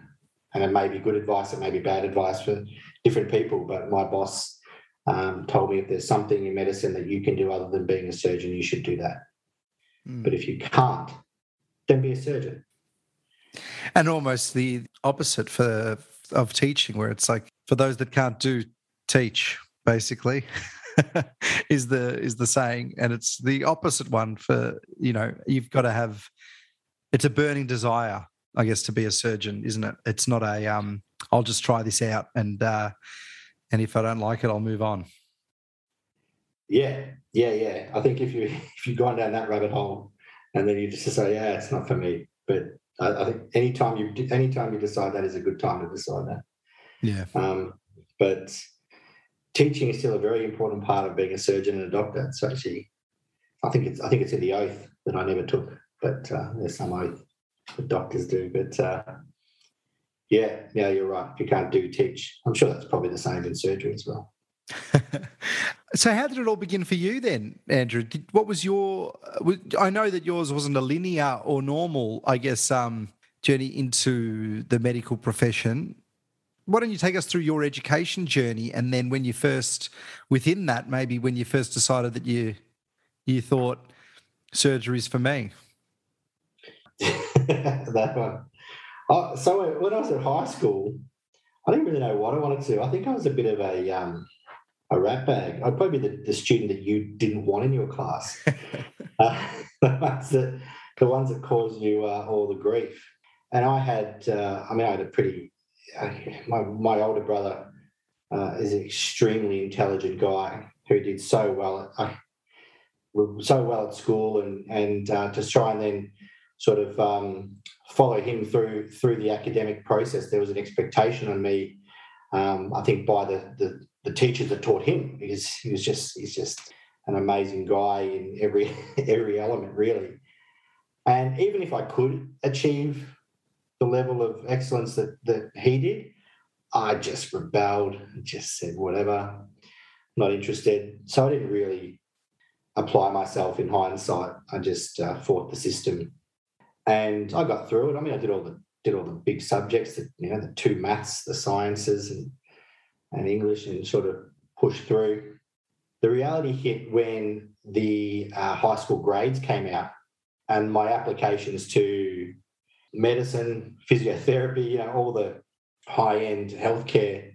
and it may be good advice, it may be bad advice for different people, but my boss um, told me if there's something in medicine that you can do other than being a surgeon, you should do that. Mm. But if you can't, then be a surgeon. And almost the opposite for of teaching, where it's like for those that can't do, teach basically. is the is the saying and it's the opposite one for you know you've got to have it's a burning desire I guess, to be a surgeon, isn't it? It's not a um, I'll just try this out and uh, and if I don't like it, I'll move on. Yeah, yeah, yeah. I think if you if you've gone down that rabbit hole and then you just say, yeah, it's not for me. But I, I think anytime you anytime you decide that is a good time to decide that. Yeah. Um, but teaching is still a very important part of being a surgeon and a doctor. It's actually, I think it's I think it's in the oath that I never took, but uh, there's some oath the doctors do. But uh, yeah, yeah, you're right. If you can't do teach, I'm sure that's probably the same in surgery as well. so, how did it all begin for you then, Andrew? Did, what was your? I know that yours wasn't a linear or normal, I guess, um, journey into the medical profession. Why don't you take us through your education journey, and then when you first, within that, maybe when you first decided that you, you thought surgery's for me. that one. Uh, so when I was at high school, I didn't really know what I wanted to. I think I was a bit of a um, a rat bag. I'd probably be the, the student that you didn't want in your class. uh, the ones that the ones that caused you uh, all the grief. And I had, uh, I mean, I had a pretty. Uh, my my older brother uh, is an extremely intelligent guy who did so well. At, so well at school, and and to try and then sort of um, follow him through through the academic process. There was an expectation on me, um, I think, by the, the, the teachers that taught him because he was just he's just an amazing guy in every every element, really. And even if I could achieve the level of excellence that that he did, I just rebelled, just said whatever, not interested. So I didn't really apply myself in hindsight. I just uh, fought the system and I got through it. I mean, I did all the did all the big subjects, you know, the two maths, the sciences, and and English, and sort of pushed through. The reality hit when the uh, high school grades came out, and my applications to medicine, physiotherapy, you know, all the high end healthcare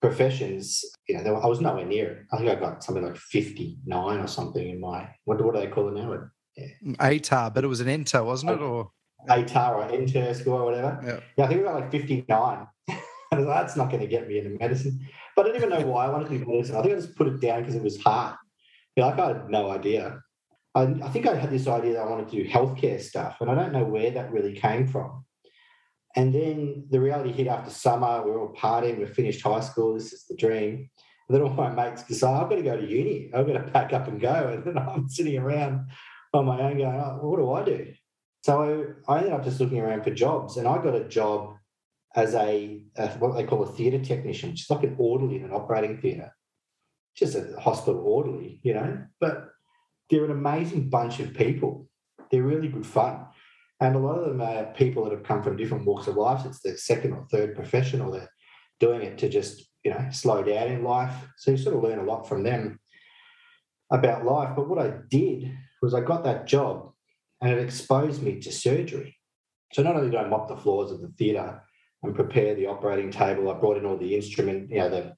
professions, you know, I was nowhere near it. I think I got something like 59 or something in my, what, what do they call it now? Mm, ATAR, but it was an ENTER, wasn't it? Or ATAR or score or whatever. Yeah. yeah, I think we got like 59. I was like, that's not going to get me into medicine. But I didn't even know why I wanted to do medicine. I think I just put it down because it was hard. Yeah, like I had no idea. I, I think I had this idea that I wanted to do healthcare stuff, and I don't know where that really came from. And then the reality hit after summer. We're all partying. We've finished high school. This is the dream. And then all my mates decide I've got to go to uni. I've got to pack up and go. And then I'm sitting around on my own going, oh, what do I do? So I ended up just looking around for jobs, and I got a job as a, a what they call a theatre technician, is like an orderly in an operating theatre, just a hospital orderly, you know. But they're an amazing bunch of people. They're really good fun. And a lot of them are people that have come from different walks of life. It's their second or third profession, or they're doing it to just, you know, slow down in life. So you sort of learn a lot from them about life. But what I did was I got that job and it exposed me to surgery. So not only did I mop the floors of the theatre and prepare the operating table, I brought in all the instrument, you know, the,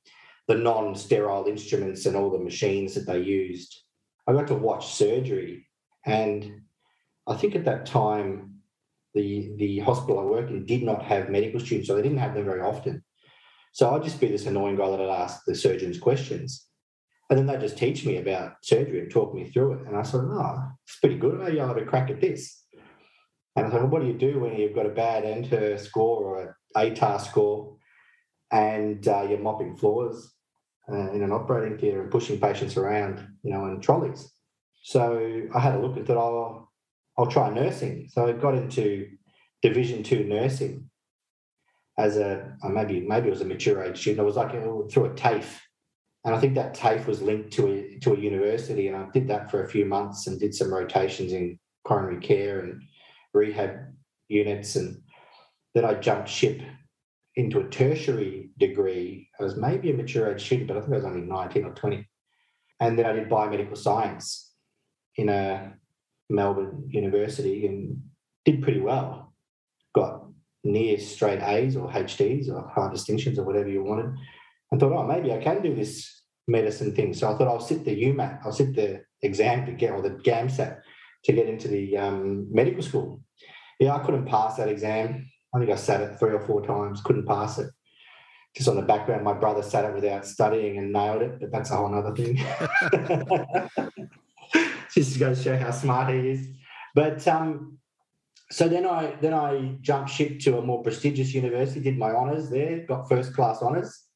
the non-sterile instruments and all the machines that they used. I got to watch surgery. And I think at that time, the, the hospital I worked in did not have medical students, so they didn't have them very often. So I'd just be this annoying guy that I'd ask the surgeons questions. And then they'd just teach me about surgery and talk me through it. And I said, oh, it's pretty good. Maybe I'll have a crack at this. And I said, well, what do you do when you've got a bad ENTER score or an ATAR score and uh, you're mopping floors uh, in an operating theatre and pushing patients around, you know, in trolleys? So I had a look and thought, oh, I'll try nursing. So I got into Division Two nursing as a uh, maybe maybe it was a mature age student. I was like through a TAFE and I think that TAFE was linked to a to a university, and I did that for a few months and did some rotations in coronary care and rehab units, and then I jumped ship into a tertiary degree. I was maybe a mature age student, but I think I was only nineteen or twenty, and then I did biomedical science in a Melbourne university and did pretty well. Got near straight A's or HDs or high distinctions or whatever you wanted And thought, oh, maybe I can do this medicine thing. So I thought I'll sit the UMAT, I'll sit the exam to get, or the GAMSAT to get into the um, medical school. Yeah, I couldn't pass that exam. I think I sat it three or four times, couldn't pass it. Just on the background, my brother sat it without studying and nailed it, but that's a whole other thing. Just to show how smart he is. But um, so then I then I jumped ship to a more prestigious university, did my honours there, got first class honours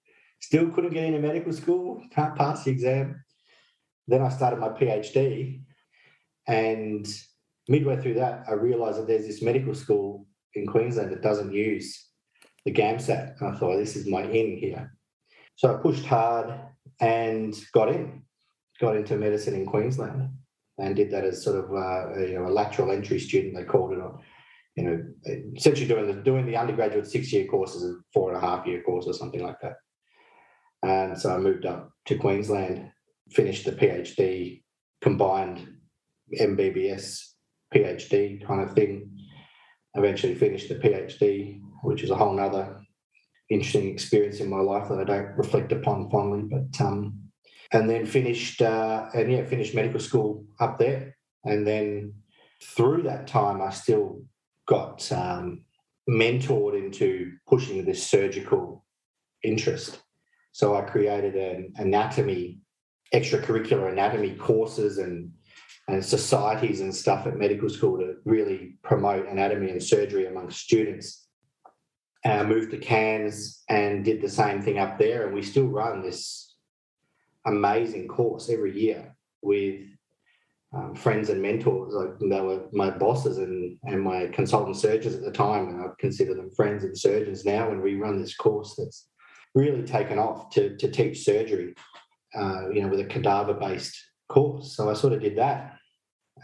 Still couldn't get into medical school, can't pass the exam. Then I started my PhD. And midway through that, I realized that there's this medical school in Queensland that doesn't use the GAMSAT. And I thought, this is my in here. So I pushed hard and got in, got into medicine in Queensland and did that as sort of uh, a, you know, a lateral entry student, they called it. Or, you know, essentially doing the doing the undergraduate six year courses, a four and a half year course or something like that. And so I moved up to Queensland, finished the PhD, combined MBBS PhD kind of thing. Eventually finished the PhD, which is a whole nother interesting experience in my life that I don't reflect upon fondly. But um, and then finished uh, and yeah, finished medical school up there. And then through that time, I still got um, mentored into pushing this surgical interest. So I created an anatomy, extracurricular anatomy courses and and societies and stuff at medical school to really promote anatomy and surgery amongst students. I moved to Cairns and did the same thing up there. And we still run this amazing course every year with um, friends and mentors. Like they were my bosses and, and my consultant surgeons at the time. And I consider them friends and surgeons now. And we run this course that's really taken off to, to teach surgery, uh, you know, with a cadaver based course. So I sort of did that.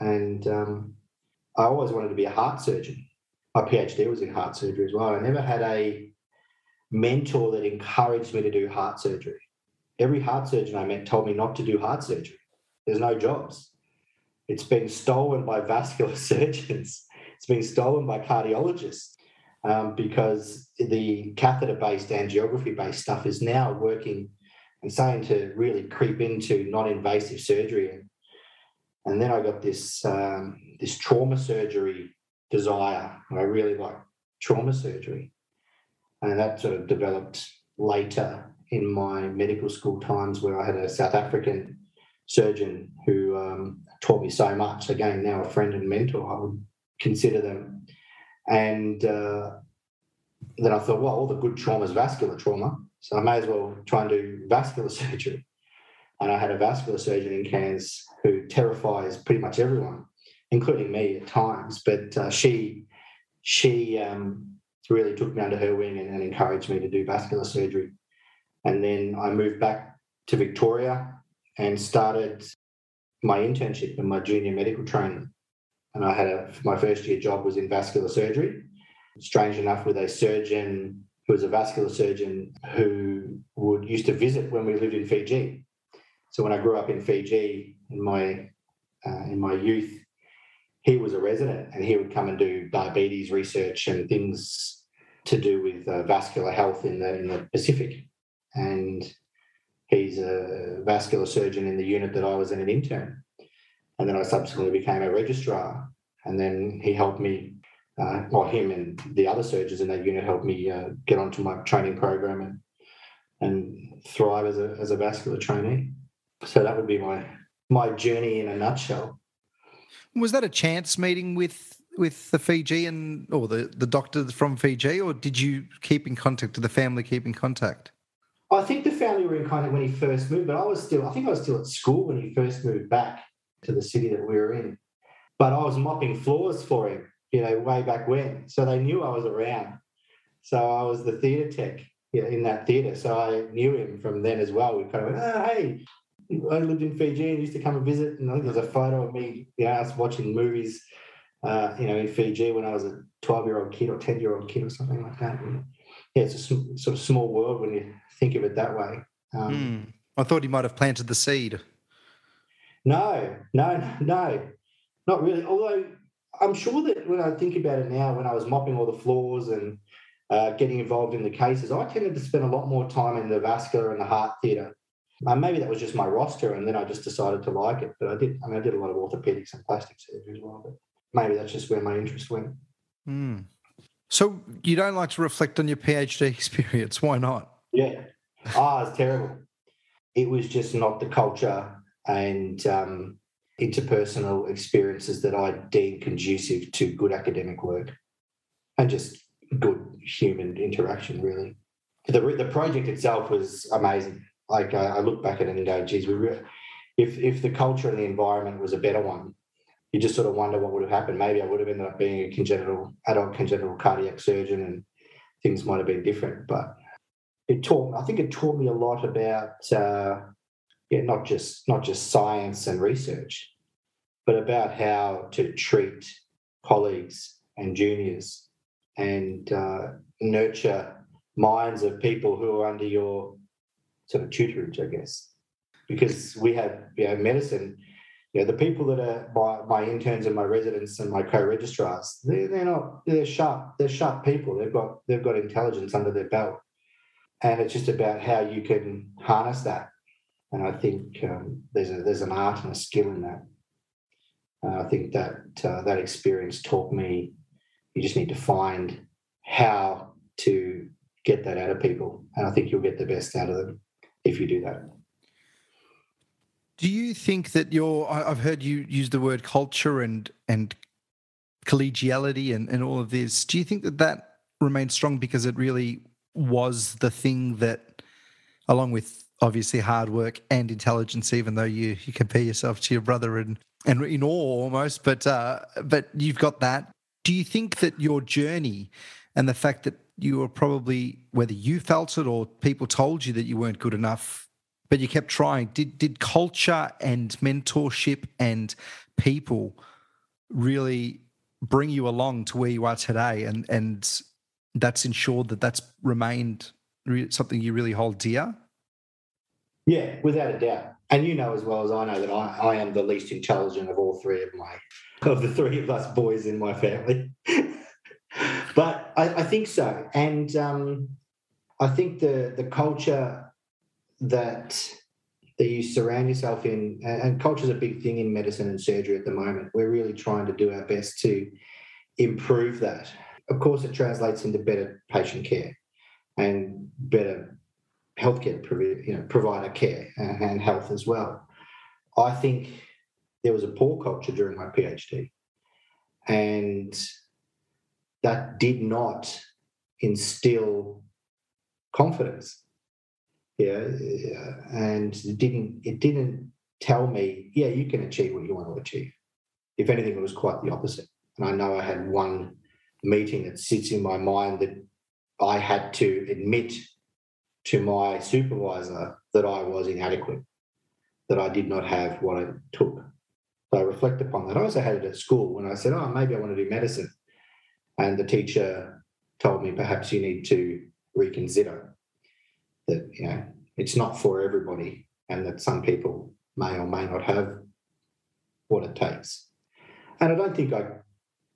And um, I always wanted to be a heart surgeon. My PhD was in heart surgery as well. I never had a mentor that encouraged me to do heart surgery. Every heart surgeon I met told me not to do heart surgery. There's no jobs. It's been stolen by vascular surgeons. It's been stolen by cardiologists um, because the catheter based angiography based stuff is now working and starting to really creep into non invasive surgery. And then I got this, um, this trauma surgery desire. I really like trauma surgery. And that sort of developed later in my medical school times where I had a South African surgeon who um, taught me so much. Again, now a friend and mentor, I would consider them. And uh, then I thought, well, all the good trauma is vascular trauma. So I may as well try and do vascular surgery. And I had a vascular surgeon in Cairns who terrifies pretty much everyone, including me at times. But uh, she she um, really took me under her wing and, and, encouraged me to do vascular surgery. And then I moved back to Victoria and started my internship and my junior medical training. And I had a my first year job was in vascular surgery. Strange enough, with a surgeon who was a vascular surgeon who would used to visit when we lived in Fiji. So when I grew up in Fiji in my uh, in my youth, he was a resident and he would come and do diabetes research and things to do with uh, vascular health in the in the Pacific. And he's a vascular surgeon in the unit that I was in an intern. And then I subsequently became a registrar. And then he helped me, uh, well, him and the other surgeons in that unit helped me uh, get onto my training program and and thrive as a as a vascular trainee. So that would be my my journey in a nutshell. Was that a chance meeting with with the Fijian or the the doctor from Fiji, or did you keep in contact? Did the family keep in contact? I think the family were in contact when he first moved, but I was still I think I was still at school when he first moved back to the city that we were in. But I was mopping floors for him, you know, way back when. So they knew I was around. So I was the theatre tech in that theatre. So I knew him from then as well. We kind of went, oh, hey, I lived in Fiji and used to come and visit. And I think there's a photo of me, you know, us watching movies, uh, you know, in Fiji when I was a 12 year old kid or 10 year old kid or something like that. And yeah, it's a sm- sort of small world when you think of it that way. Um, mm. I thought he might have planted the seed. No, no, no, not really. Although I'm sure that when I think about it now, when I was mopping all the floors and uh, getting involved in the cases, I tended to spend a lot more time in the vascular and the heart theatre uh, maybe that was just my roster, and then I just decided to like it. But I did. I mean, I did a lot of orthopedics and plastic surgery as well. But maybe that's just where my interest went. Mm. So you don't like to reflect on your PhD experience? Why not? Yeah. Ah, oh, it's terrible. It was just not the culture and um, interpersonal experiences that I deemed conducive to good academic work and just good human interaction, really. The, the project itself was amazing like I, I look back at it and go, geez, we really, if if the culture and the environment was a better one, you just sort of wonder what would have happened. Maybe I would have ended up being a congenital adult congenital cardiac surgeon, and things might have been different. But it taught. I think it taught me a lot about uh, yeah, not just not just science and research, but about how to treat colleagues and juniors and uh, nurture minds of people who are under your sort of tutorage, I guess, because we have you know medicine. You know, the people that are my, my interns and my residents and my co-registrars, they're, they're not they're sharp they're sharp people. They've got they've got intelligence under their belt, and it's just about how you can harness that. And I think um, there's a there's an art and a skill in that. I think that uh, that experience taught me you just need to find how to get that out of people, and I think you'll get the best out of them if you do that. Do you think that your I've heard you use the word culture and and collegiality and, and all of this. Do you think that that remains strong because it really was the thing that, along with obviously hard work and intelligence, even though you you compare yourself to your brother and and in awe almost, but uh, but you've got that. Do you think that your journey and the fact that you were probably whether you felt it or people told you that you weren't good enough but you kept trying. Did did culture and mentorship and people really bring you along to where you are today? And and that's ensured that that's remained something you really hold dear? Yeah without a doubt. And you know as well as i know that i, I am the least intelligent of all three of my of the three of us boys in my family but I, I, think so, and um, I think the the culture that that you surround yourself in, and, and culture is a big thing in medicine and surgery at the moment. We're really trying to do our best to improve that. Of course, it translates into better patient care and better healthcare you know, provider care and health as well. I think there was a poor culture during my PhD, and that did not instill confidence. Yeah, and it didn't it didn't tell me, yeah, you can achieve what you want to achieve. If anything, it was quite the opposite. And I know I had one meeting that sits in my mind that I had to admit to my supervisor that I was inadequate, that I did not have what it took. So I reflect upon that. I also had it at school when I said, oh, maybe I want to do medicine. And the teacher told me perhaps you need to reconsider that, you know, it's not for everybody and that some people may or may not have what it takes. And I don't think I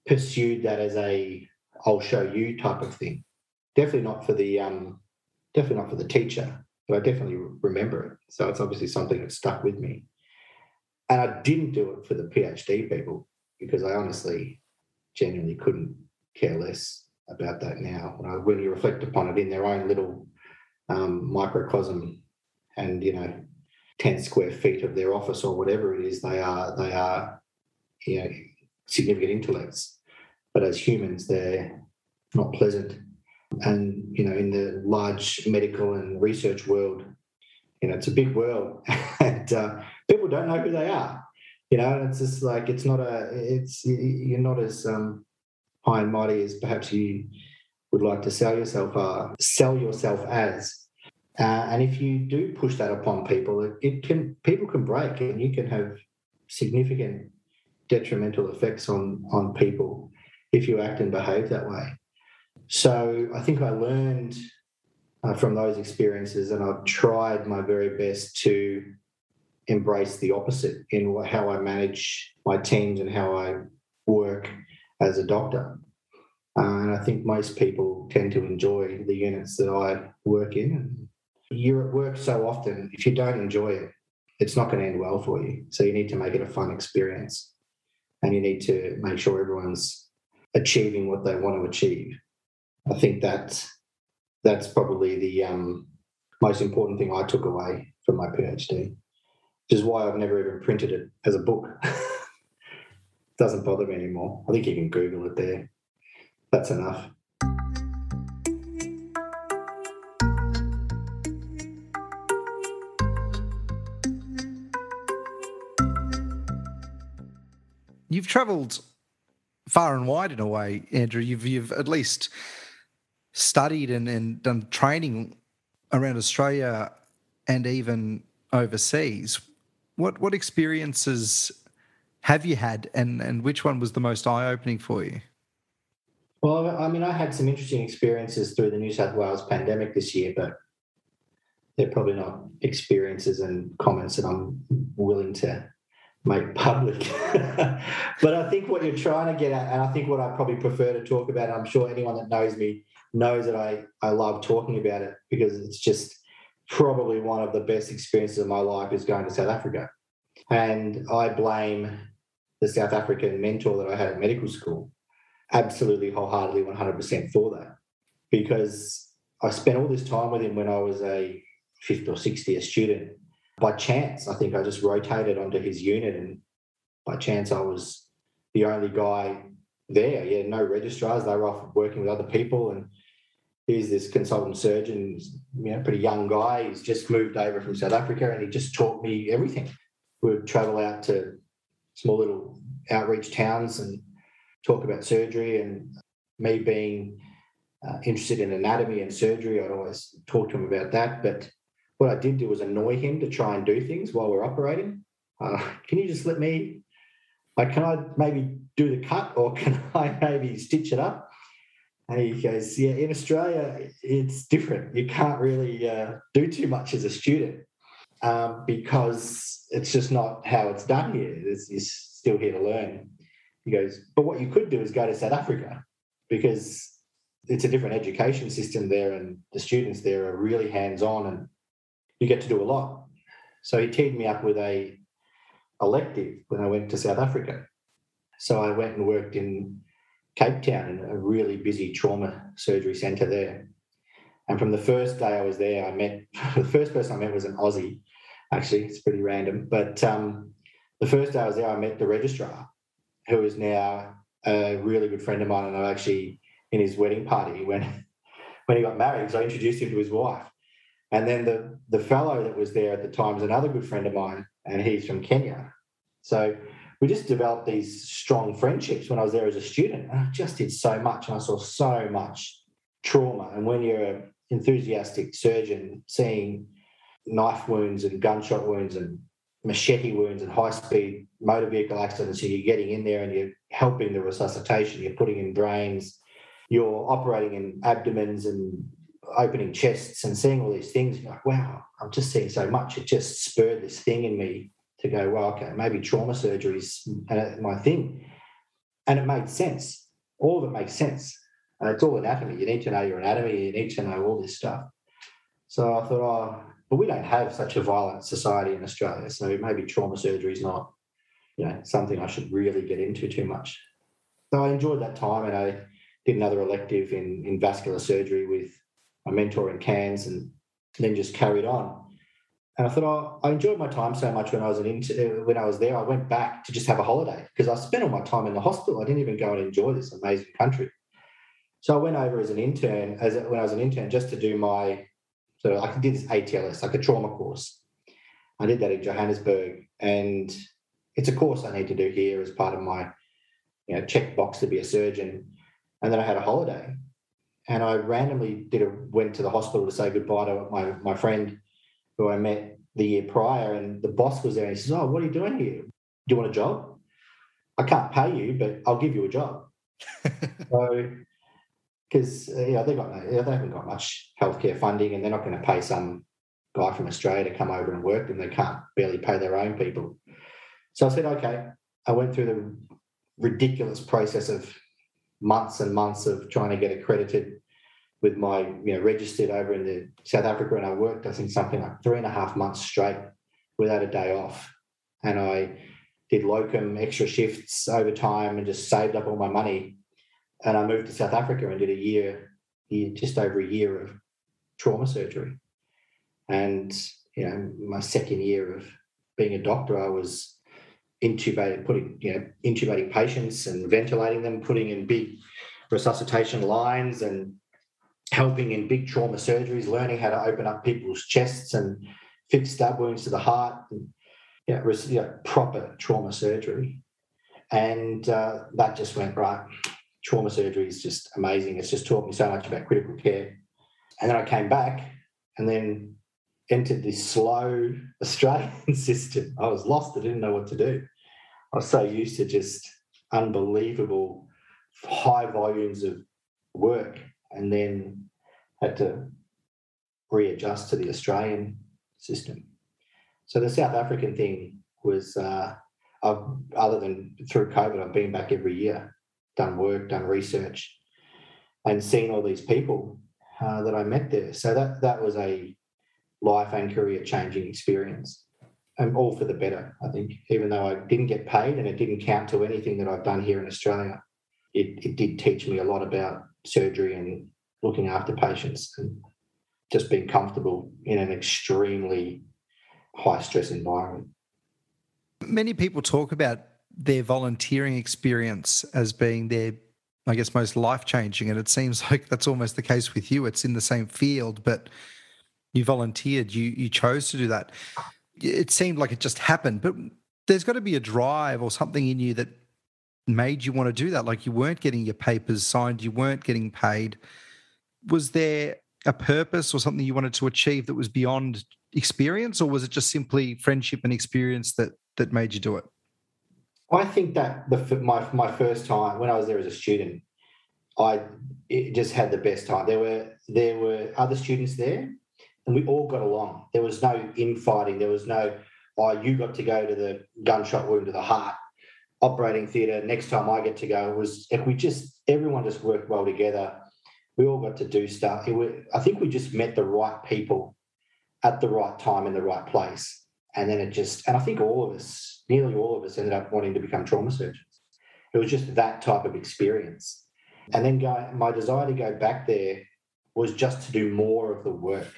pursued that as a I'll show you type of thing. Definitely not for the um, definitely not for the teacher, but I definitely remember it. So it's obviously something that stuck with me. And I didn't do it for the PhD people because I honestly, genuinely couldn't care less about that now. When, you reflect upon it in their own little um, microcosm, and you know, ten square feet of their office or whatever it is, they are they are you know significant intellects, but as humans, they're not pleasant. And you know, in the large medical and research world, you know, it's a big world, and uh, people don't know who they are. You know, it's just like it's not a, it's you're not as um, high and mighty as perhaps you would like to sell yourself, uh, sell yourself as. Uh, and if you do push that upon people, it, it can people can break, and you can have significant detrimental effects on on people if you act and behave that way. So I think I learned uh, from those experiences, and I've tried my very best to embrace the opposite in how I manage my teams and how I work as a doctor. Uh, and I think most people tend to enjoy the units that I work in. You're at work so often, if you don't enjoy it, it's not going to end well for you. So you need to make it a fun experience and you need to make sure everyone's achieving what they want to achieve. I think that that's probably the um, most important thing I took away from my PhD, which is why I've never even printed it as a book. Doesn't bother me anymore. I think you can Google it there. That's enough. you've travelled far and wide in a way, Andrew. You've you've at least studied and, and done training around Australia and even overseas. What what experiences have you had, and and which one was the most eye opening for you? Well, I mean, I had some interesting experiences through the New South Wales pandemic this year, but they're probably not experiences and comments that I'm willing to make public. but I think what you're trying to get at, and I think what I probably prefer to talk about, I'm sure anyone that knows me knows that I, I love talking about it because it's just probably one of the best experiences of my life is going to South Africa. And I blame the South African mentor that I had at medical school absolutely wholeheartedly 100% for that because I spent all this time with him when I was a fifth or sixth year student by chance, I think I just rotated onto his unit, and by chance, I was the only guy there. Yeah, no registrars. They were off working with other people, and he's this consultant surgeon, you know, pretty young guy. He's just moved over from South Africa, and he just taught me everything. We would travel out to small little outreach towns and talk about surgery, and me being uh, interested in anatomy and surgery, I'd always talk to him about that, but what I did do was annoy him to try and do things while we're operating. Uh, can you just let me, like, can I maybe do the cut or can I maybe stitch it up? And he goes, Yeah, in Australia, it's different. You can't really uh, do too much as a student um, because it's just not how it's done here. It's, you're still here to learn. He goes, But what you could do is go to South Africa because it's a different education system there and the students there are really hands on and you get to do a lot. So he teed me up with a elective when I went to South Africa. So I went and worked in Cape Town in a really busy trauma surgery centre there. And from the first day I was there, I met the first person I met was an Aussie. Actually, it's pretty random. But um, the first day I was there, I met the registrar, who is now a really good friend of mine, and I actually in his wedding party when when he got married, because I introduced him to his wife. And then the the fellow that was there at the time was another good friend of mine, and he's from Kenya. So we just developed these strong friendships when I was there as a student. And I just did so much, and I saw so much trauma. And when you're an enthusiastic surgeon, seeing knife wounds and gunshot wounds and machete wounds and high speed motor vehicle accidents, so you're getting in there and you're helping the resuscitation, you're putting in brains, you're operating in abdomens and opening chests and seeing all these things, you're like, wow, I'm just seeing so much. It just spurred this thing in me to go, well, okay, maybe trauma surgery is uh, my thing. And it made sense. All of it makes sense. And it's all anatomy. You need to know your anatomy, you need to know all this stuff. So I thought, oh, but we don't have such a violent society in Australia. So maybe trauma surgery is not, you know, something I should really get into too much. So I enjoyed that time and I did another elective in, in vascular surgery with my mentor in Cairns and then just carried on. And I thought, oh, I enjoyed my time so much when I was an inter- when I was there. I went back to just have a holiday because I spent all my time in the hospital. I didn't even go and enjoy this amazing country. So I went over as an intern, as when I was an intern, just to do my so I did this ATLS, like a trauma course. I did that in Johannesburg, and it's a course I need to do here as part of my you know check box to be a surgeon. And then I had a holiday, and I randomly did a went to the hospital to say goodbye to my my friend who I met the year prior, and the boss was there, and he says, "Oh, what are you doing here? Do you want a job? I can't pay you, but I'll give you a job." so, because uh, you know they got no, they haven't got much healthcare funding, and they're not going to pay some guy from Australia to come over and work, and they can't barely pay their own people. So I said, "Okay." I went through the ridiculous process of months and months of trying to get accredited with my you know registered over in the South Africa, and I worked I think something like three and a half months straight without a day off, and I did locum extra shifts over time and just saved up all my money, and I moved to South Africa and did a year, year just over a year of trauma surgery, and you know my second year of being a doctor, I was intubating, putting you know intubating patients and ventilating them, putting in big resuscitation lines and helping in big trauma surgeries, learning how to open up people's chests and fix stab wounds to the heart, and you know, proper trauma surgery. And uh, that just went right. Trauma surgery is just amazing. It's just taught me so much about critical care. And then I came back and then entered this slow Australian system. I was lost. I didn't know what to do. I was so used to just unbelievable high volumes of work and then had to readjust to the Australian system. So the South African thing was, uh, other than through COVID, I've been back every year, done work, done research, and seen all these people uh, that I met there. So that that was a life and career changing experience, and all for the better. I think, even though I didn't get paid and it didn't count to anything that I've done here in Australia, it, it did teach me a lot about surgery and looking after patients and just being comfortable in an extremely high stress environment. Many people talk about their volunteering experience as being their, I guess, most life changing. And it seems like that's almost the case with you. It's in the same field, but you volunteered, you, you chose to do that. It seemed like it just happened, but there's got to be a drive or something in you that made you want to do that. Like you weren't getting your papers signed, you weren't getting paid was there a purpose or something you wanted to achieve that was beyond experience, or was it just simply friendship and experience that that made you do it? I think that the my my first time when I was there as a student, I just had the best time. There were there were other students there, and we all got along. There was no infighting. There was no, oh, you got to go to the gunshot wound to the heart operating theatre. Next time I get to go, it was if we just everyone just worked well together we all got to do stuff. Was, I think we just met the right people at the right time in the right place. And then it just, and I think all of us, nearly all of us ended up wanting to become trauma surgeons. It was just that type of experience. And then go, my desire to go back there was just to do more of the work.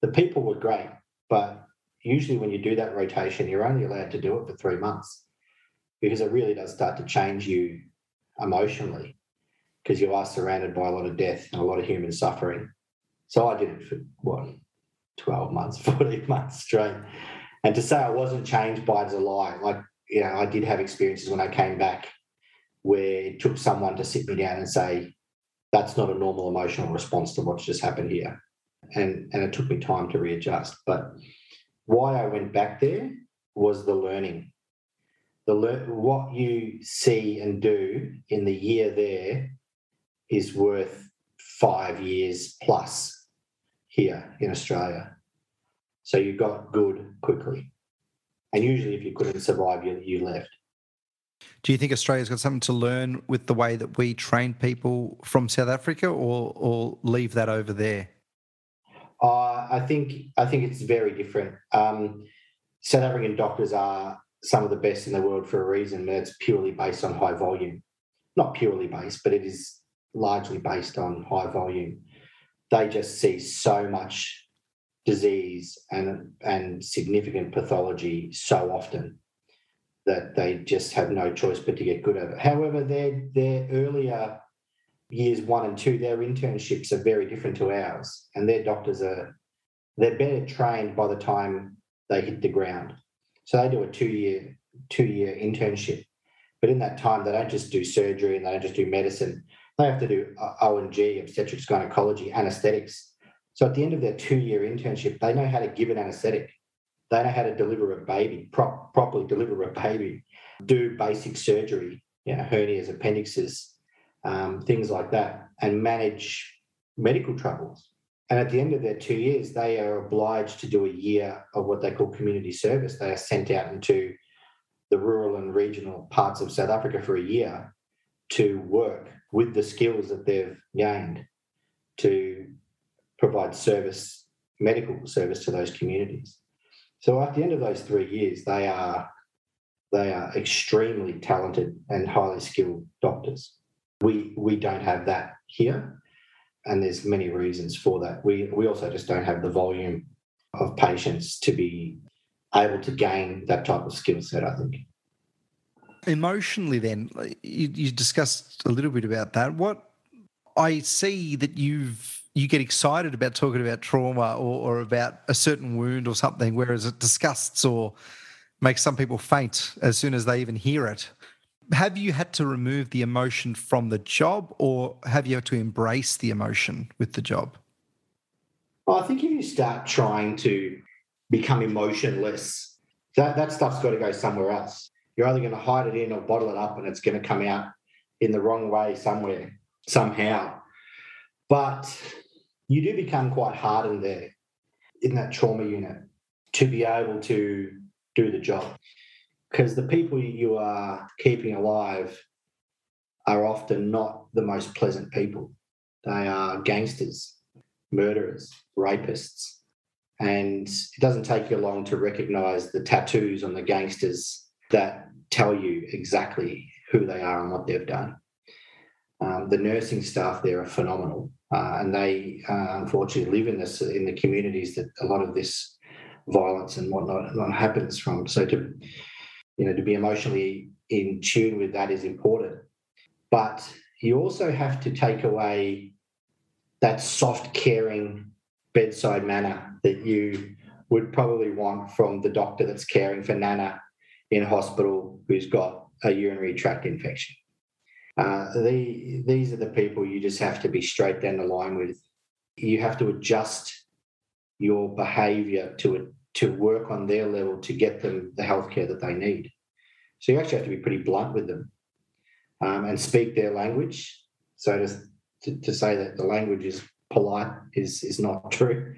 The people were great, but usually when you do that rotation, you're only allowed to do it for three months because it really does start to change you emotionally because you are surrounded by a lot of death and a lot of human suffering. So I did it for what, 12 months, 14 months straight. And to say I wasn't changed by it is a lie. Like, you know, I did have experiences when I came back where it took someone to sit me down and say, that's not a normal emotional response to what's just happened here. And, and it took me time to readjust. But why I went back there was the learning. The lear- what you see and do in the year there is worth five years plus here in Australia. So you got good quickly. And usually, if you couldn't survive, you, you left. Do you think Australia's got something to learn with the way that we train people from South Africa, or or leave that over there? Uh, I think I think it's very different. Um, South African doctors are some of the best in the world for a reason. It's purely based on high volume, not purely based, but it is largely based on high volume. They just see so much disease and and significant pathology so often that they just have no choice but to get good at it. However, their their earlier years one and two, their internships are very different to ours, and their doctors are they're better trained by the time they hit the ground. So they do a two year two year internship, but in that time they don't just do surgery and they don't just do medicine. They have to do O and G, obstetrics, gynecology, anaesthetics, so at the end of their two year internship, they know how to give an anesthetic. They know how to deliver a baby, pro- properly deliver a baby, do basic surgery, you know, hernias, appendixes, um, things like that, and manage medical troubles. And at the end of their two years, they are obliged to do a year of what they call community service. They are sent out into the rural and regional parts of South Africa for a year to work with the skills that they've gained to provide service, medical service to those communities. So at the end of those three years, they are they are extremely talented and highly skilled doctors. We we don't have that here, and there's many reasons for that. We we also just don't have the volume of patients to be able to gain that type of skill set. I think. Emotionally, then you, you discussed a little bit about that. What I see that you've you get excited about talking about trauma or, or about a certain wound or something, whereas it disgusts or makes some people faint as soon as they even hear it. Have you had to remove the emotion from the job or have you had to embrace the emotion with the job? Well, I think if you start trying to become emotionless, that, that stuff's got to go somewhere else. You're either going to hide it in or bottle it up and it's going to come out in the wrong way somewhere, somehow. But you do become quite hardened there in that trauma unit to be able to do the job because the people you are keeping alive are often not the most pleasant people. They are gangsters, murderers, rapists. And it doesn't take you long to recognize the tattoos on the gangsters that tell you exactly who they are and what they've done. Um, the nursing staff there are phenomenal. Uh, and they uh, unfortunately live in this in the communities that a lot of this violence and whatnot happens from. So to you know to be emotionally in tune with that is important, but you also have to take away that soft, caring bedside manner that you would probably want from the doctor that's caring for Nana in hospital who's got a urinary tract infection. Uh, the, these are the people you just have to be straight down the line with. You have to adjust your behaviour to to work on their level to get them the healthcare that they need. So you actually have to be pretty blunt with them um, and speak their language. So to, to, to, say that the language is polite is is not true.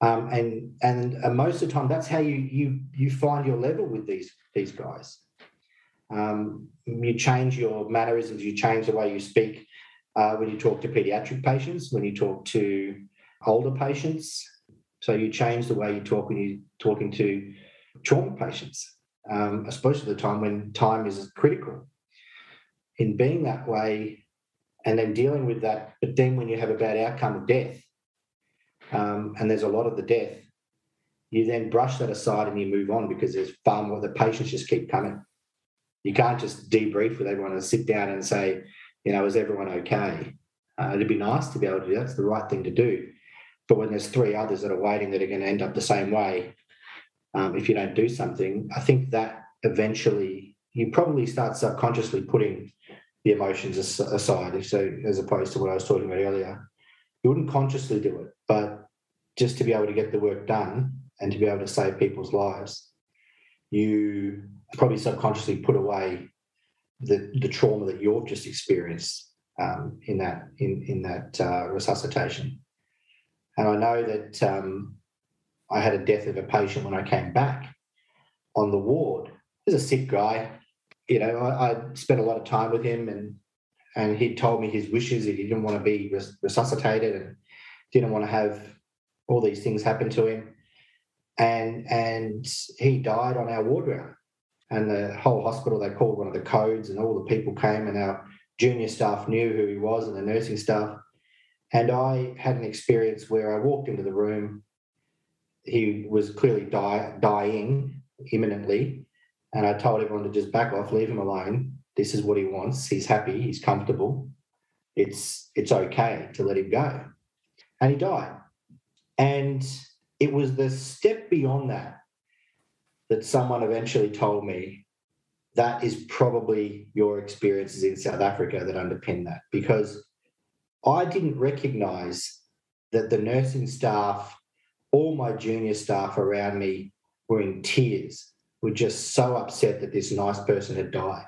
Um, and and uh, most of the time, that's how you you you find your level with these these guys. Um, you change your mannerisms, you change the way you speak uh, when you talk to pediatric patients, when you talk to older patients. So you change the way you talk when you're talking to trauma patients, um, especially the time when time is critical. in being that way and then dealing with that. But then when you have a bad outcome of death, um, and there's a lot of the death, you then brush that aside and you move on because there's far more, the patients just keep coming. You can't just debrief with everyone and sit down and say, you know, is everyone okay? Uh, it'd be nice to be able to do that. That's the right thing to do. But when there's three others that are waiting that are going to end up the same way, um, if you don't do something, I think that eventually you probably start subconsciously putting the emotions aside. So, as opposed to what I was talking about earlier, you wouldn't consciously do it, but just to be able to get the work done and to be able to save people's lives, you probably subconsciously put away the, the trauma that you've just experienced um, in that in in that uh, resuscitation. And I know that um, I had a death of a patient when I came back on the ward. He's a sick guy. You know, I, I spent a lot of time with him, and and he told me his wishes. that He didn't want to be res- resuscitated and didn't want to have all these things happen to him. And and he died on our ward round. And the whole hospital, they called one of the codes, and all the people came, and our junior staff knew who he was, and the nursing staff and I had an experience where I walked into the room. He was clearly die, dying imminently. And I told everyone to just back off, leave him alone. This is what he wants. He's happy, he's comfortable. It's it's okay to let him go. And he died. And it was the step beyond that that someone eventually told me that is probably your experiences in South Africa that underpin that because I didn't recognize that the nursing staff, all my junior staff around me were in tears, were just so upset that this nice person had died.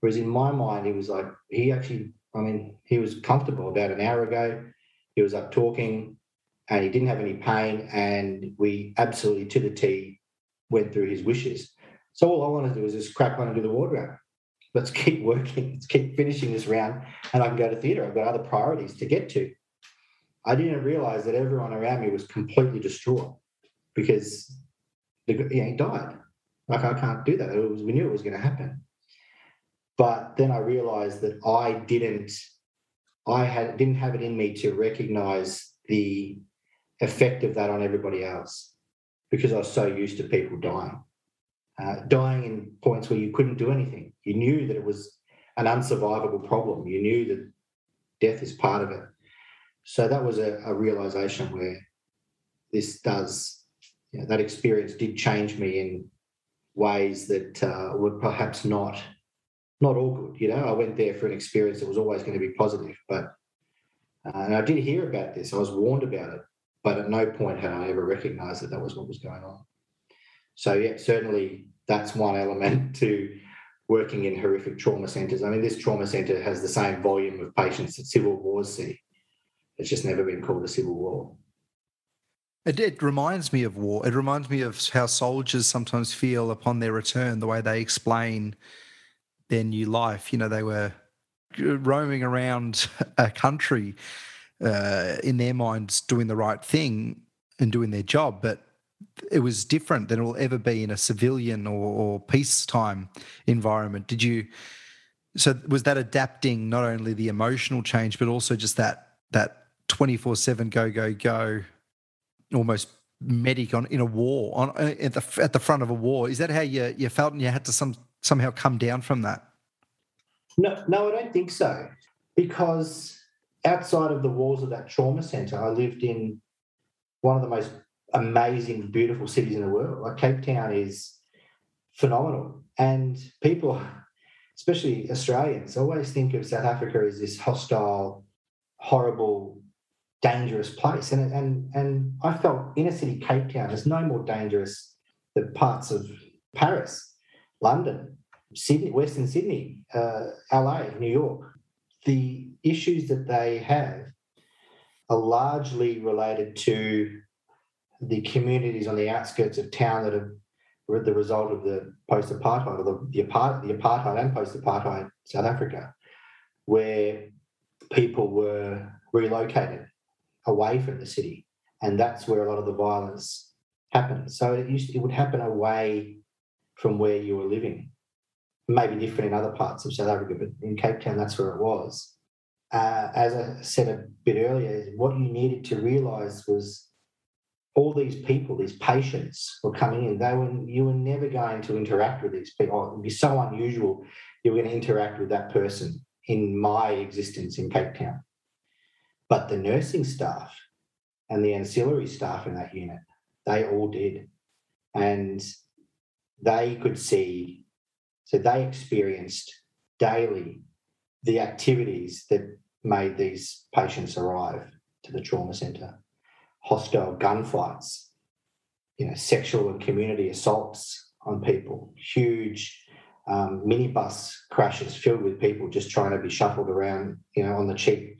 Whereas in my mind, he was like, he actually, I mean, he was comfortable about an hour ago. He was up talking and he didn't have any pain. And we absolutely to the T went through his wishes. So all I wanted to do was just crack on and do the ward round let's keep working, let's keep finishing this round, and I can go to theatre. I've got other priorities to get to. I didn't realize that everyone around me was completely distraught because the, you he died. Like I can't do that. Was, we knew it was going to happen. But then I realized that I didn't, I had didn't have it in me to recognize the effect of that on everybody else because I was so used to people dying uh, dying in points where you couldn't do anything. You knew that it was an unsurvivable problem. You knew that death is part of it. So that was a, a realization where this does, you know, that experience did change me in ways that uh, were perhaps not not all good. You know, I went there for an experience that was always going to be positive, but uh, and I did hear about this. I was warned about it, but at no point had I ever recognised that that was what was going on. So yeah, certainly that's one element to working in horrific trauma centres. I mean, this trauma centre has the same volume of patients that civil wars see. It's just never been called a civil war. It, it, reminds me of war. It reminds me of how soldiers sometimes feel upon their return, the way they explain their new life. You know, they were roaming around a country uh, in their minds doing the right thing and doing their job, but it was different than it will ever be in a civilian or, or peacetime environment. Did you? So was that adapting not only the emotional change, but also just that that twenty four seven go go go, almost medic on in a war on uh, at the at the front of a war. Is that how you you felt and you had to some somehow come down from that? No, no, I don't think so. Because outside of the walls of that trauma center, I lived in one of the most amazing, beautiful cities in the world. Like Cape Town is phenomenal. And people, especially Australians, always think of South Africa as this hostile, horrible, dangerous place. And, and, and I felt inner city Cape Town is no more dangerous than parts of Paris, London, Sydney, Western Sydney, uh, LA, New York. The issues that they have are largely related to the communities on the outskirts of town that were the result of the post-apartheid or the, the, apart, the apartheid and post-apartheid South Africa, where people were relocated away from the city, and that's where a lot of the violence happened. So it used it would happen away from where you were living, maybe different in other parts of South Africa, but in Cape Town, that's where it was. Uh, as I said a bit earlier, what you needed to realise was all these people, these patients were coming in. They were you were never going to interact with these people. It would be so unusual you were going to interact with that person in my existence in Cape Town. But the nursing staff and the ancillary staff in that unit, they all did. And they could see, so they experienced daily the activities that made these patients arrive to the trauma centre hostile gunfights, you know, sexual and community assaults on people, huge um, minibus crashes filled with people just trying to be shuffled around, you know, on the cheap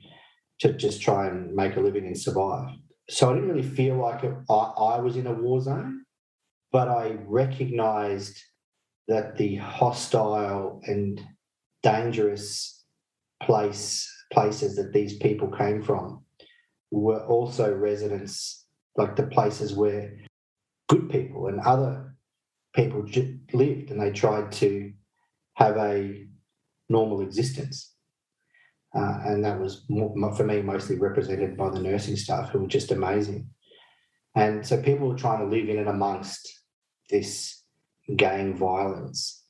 to just try and make a living and survive. So I didn't really feel like I, I was in a war zone, but I recognized that the hostile and dangerous place places that these people came from were also residents, like the places where good people and other people lived, and they tried to have a normal existence. Uh, and that was more, for me mostly represented by the nursing staff who were just amazing. And so people were trying to live in and amongst this gang violence,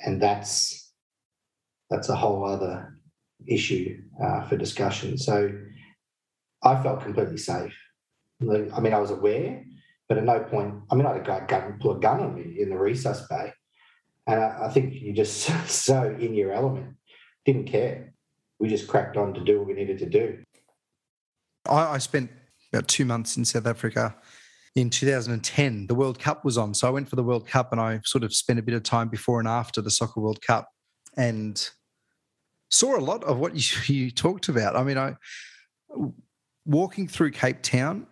and that's that's a whole other issue uh, for discussion. So I felt completely safe. I mean, I was aware, but at no point, I mean, I had a guy gun, pull a gun on me in the resus bay. And I, I think you just so in your element, didn't care. We just cracked on to do what we needed to do. I, I spent about two months in South Africa in 2010. The World Cup was on. So I went for the World Cup and I sort of spent a bit of time before and after the Soccer World Cup and saw a lot of what you, you talked about. I mean, I walking through Cape Town,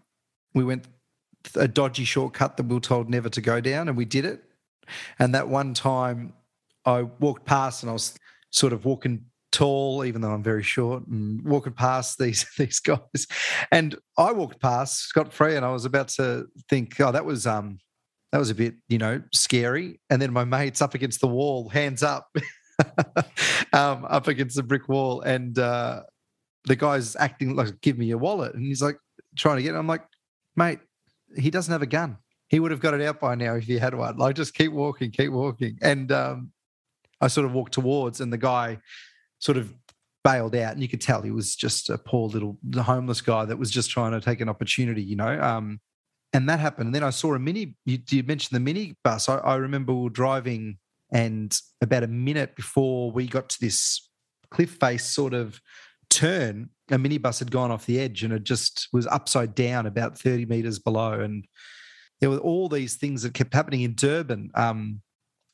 we went a dodgy shortcut that we were told never to go down, and we did it. And that one time, I walked past, and I was sort of walking tall, even though I'm very short, and walking past these these guys. And I walked past scot free, and I was about to think, oh, that was um, that was a bit, you know, scary. And then my mate's up against the wall, hands up, um, up against the brick wall, and uh, the guy's acting like, give me your wallet. And he's like, trying to get it. I'm like, mate, he doesn't have a gun. He would have got it out by now if he had one. Like, just keep walking, keep walking. And um, I sort of walked towards, and the guy sort of bailed out. And you could tell he was just a poor little homeless guy that was just trying to take an opportunity, you know. Um, and that happened. And then I saw a mini, you, you mentioned the mini bus. I, I remember we were driving, and about a minute before we got to this cliff face sort of turn, a minibus had gone off the edge and it just was upside down about 30 meters below. And there were all these things that kept happening in Durban. Um,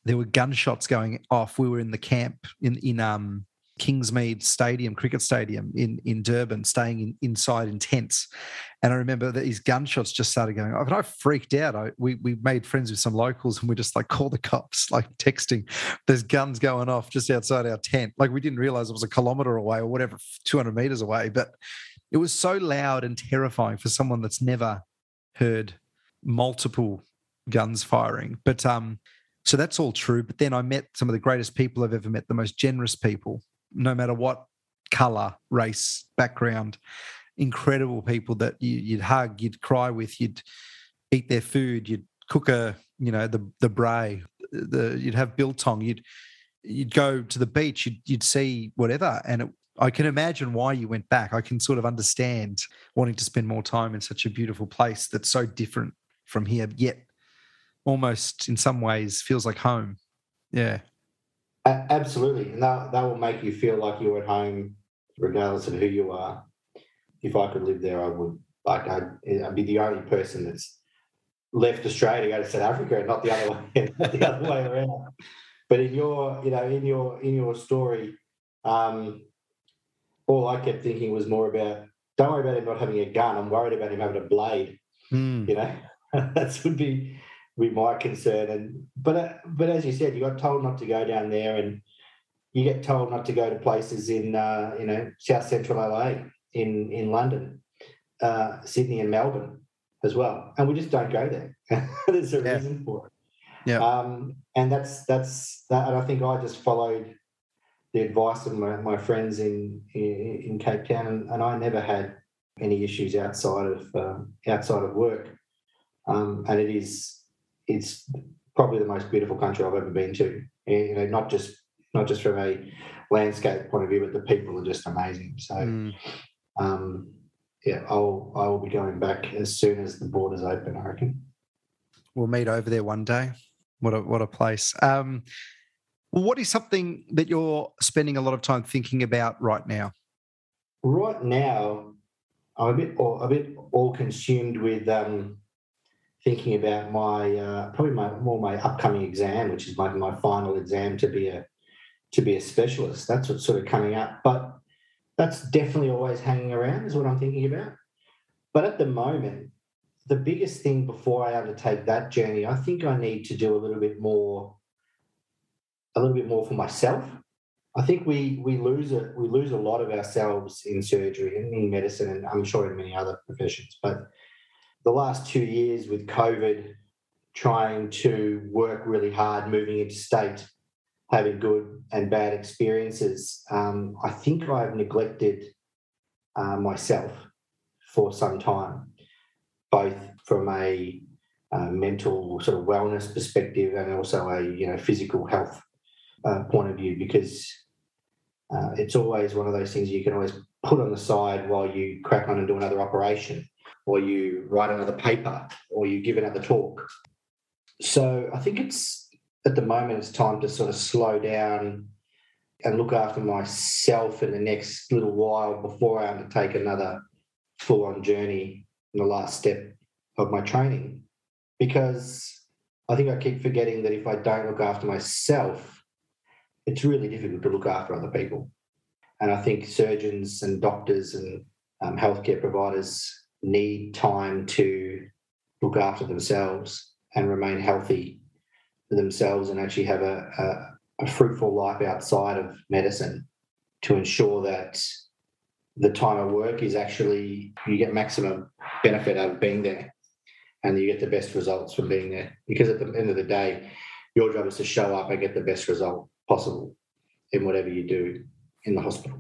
there were gunshots going off. We were in the camp in in um, Kingsmead Stadium, cricket stadium in in Durban, staying in, inside in tents. And I remember that these gunshots just started going off, and I freaked out. I, we we made friends with some locals, and we just like call the cops, like texting. There's guns going off just outside our tent. Like we didn't realize it was a kilometer away or whatever, 200 meters away. But it was so loud and terrifying for someone that's never heard multiple guns firing. But um, so that's all true. But then I met some of the greatest people I've ever met, the most generous people no matter what color, race, background. Incredible people that you, would hug, you'd cry with, you'd eat their food, you'd cook a, you know, the the braai, the you'd have biltong, you'd you'd go to the beach, you'd you'd see whatever, and it, I can imagine why you went back. I can sort of understand wanting to spend more time in such a beautiful place that's so different from here, yet almost in some ways feels like home. Yeah absolutely, and that that will make you feel like you're at home, regardless of who you are. If I could live there, I would. Like I'd, I'd be the only person that's left Australia to go to South Africa, and not the other way, the other way around. But in your, you know, in your in your story, um, all I kept thinking was more about don't worry about him not having a gun. I'm worried about him having a blade. Mm. You know, that would be be my concern. And but uh, but as you said, you got told not to go down there, and you get told not to go to places in uh, you know South Central LA, in in London, uh, Sydney, and Melbourne as well. And we just don't go there. There's a yeah. reason for it. Yeah. Um, and that's that's that. And I think I just followed the advice of my, my friends in, in, in Cape Town, and, and, I never had any issues outside of uh, outside of work. Um, and it is it's probably the most beautiful country I've ever been to. You know, not just not just from a landscape point of view, but the people are just amazing. So, mm. um, yeah, I'll I will be going back as soon as the borders open. I reckon. We'll meet over there one day. What a what a place. Um, what is something that you're spending a lot of time thinking about right now? Right now, I'm a bit a bit all consumed with um, thinking about my uh, probably my more my upcoming exam, which is my, my final exam to be a to be a specialist. That's what's sort of coming up, but that's definitely always hanging around. Is what I'm thinking about. But at the moment, the biggest thing before I undertake that journey, I think I need to do a little bit more a little bit more for myself. I think we we lose it we lose a lot of ourselves in surgery and in medicine and I'm sure in many other professions. But the last two years with COVID, trying to work really hard, moving into state, having good and bad experiences, um, I think I've neglected uh, myself for some time, both from a uh, mental sort of wellness perspective and also a you know physical health uh, point of view because uh, it's always one of those things you can always put on the side while you crack on and do another operation or you write another paper or you give another talk. So I think it's at the moment it's time to sort of slow down and look after myself in the next little while before I undertake another full on journey in the last step of my training. Because I think I keep forgetting that if I don't look after myself, it's really difficult to look after other people. And I think surgeons and doctors and um, healthcare providers need time to look after themselves and remain healthy for themselves and actually have a, a, a fruitful life outside of medicine to ensure that the time of work is actually you get maximum benefit out of being there and you get the best results from being there because at the end of the day your job is to show up and get the best result possible in whatever you do in the hospital.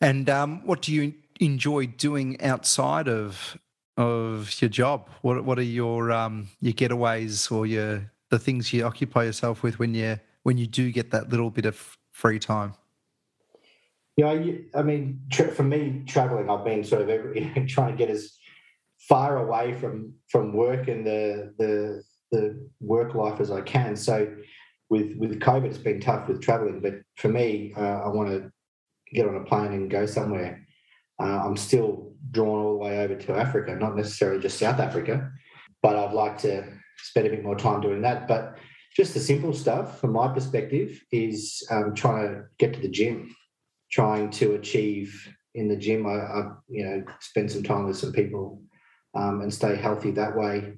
And um, what do you enjoy doing outside of of your job? What what are your um, your getaways or your the things you occupy yourself with when you when you do get that little bit of free time? Yeah, I mean, for me, traveling, I've been sort of every, trying to get as far away from from work and the the the work life as I can. So with with COVID, it's been tough with traveling. But for me, uh, I want to get on a plane and go somewhere. Uh, I'm still drawn all the way over to Africa, not necessarily just South Africa, but I'd like to spend a bit more time doing that. But just the simple stuff, from my perspective, is um, trying to get to the gym, trying to achieve in the gym. I, I you know spend some time with some people um, and stay healthy that way.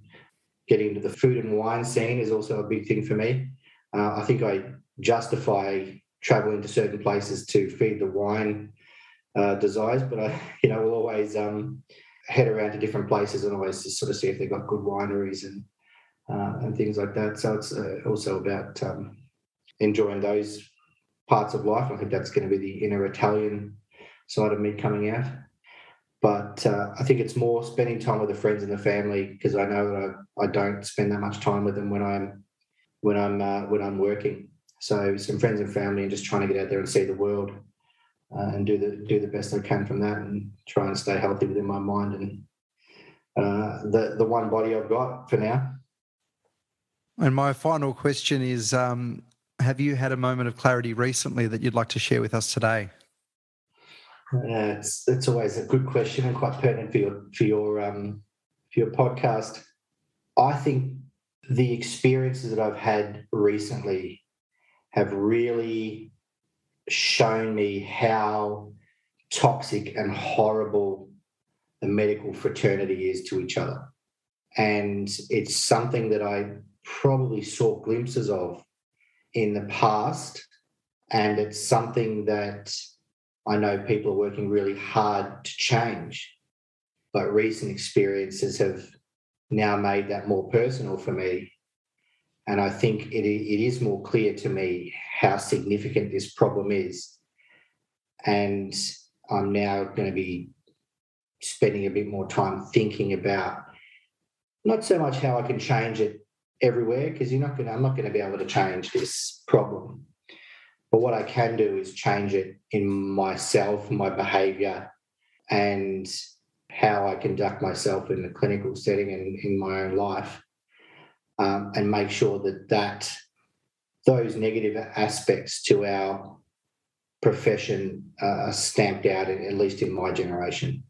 Getting into the food and wine scene is also a big thing for me. Uh, I think I justify traveling to certain places to feed the wine uh, desires, but I, you know, will always um, head around to different places and always just sort of see if they've got good wineries and uh, and things like that. So it's uh, also about um, enjoying those parts of life. I think that's going to be the inner Italian side of me coming out. But uh, I think it's more spending time with the friends and the family because I know that I, I don't spend that much time with them when I'm when I'm uh, when I'm working. So some friends and family, and just trying to get out there and see the world, uh, and do the do the best I can from that, and try and stay healthy within my mind and uh, the the one body I've got for now. And my final question is: um, Have you had a moment of clarity recently that you'd like to share with us today? Uh, it's it's always a good question and quite pertinent for your for your um, for your podcast. I think the experiences that I've had recently have really shown me how toxic and horrible the medical fraternity is to each other. And it's something that I probably saw glimpses of in the past. And it's something that I know people are working really hard to change. But recent experiences have now made that more personal for me. and I think it, it is more clear to me how significant this problem is. And I'm now going to be spending a bit more time thinking about not so much how I can change it everywhere, because you're not going to, I'm not going to be able to change this problem. But what I can do is change it in myself, my behavior, and how I conduct myself in the clinical setting and in my own life um, and make sure that that those negative aspects to our profession uh, are stamped out, at least in my generation.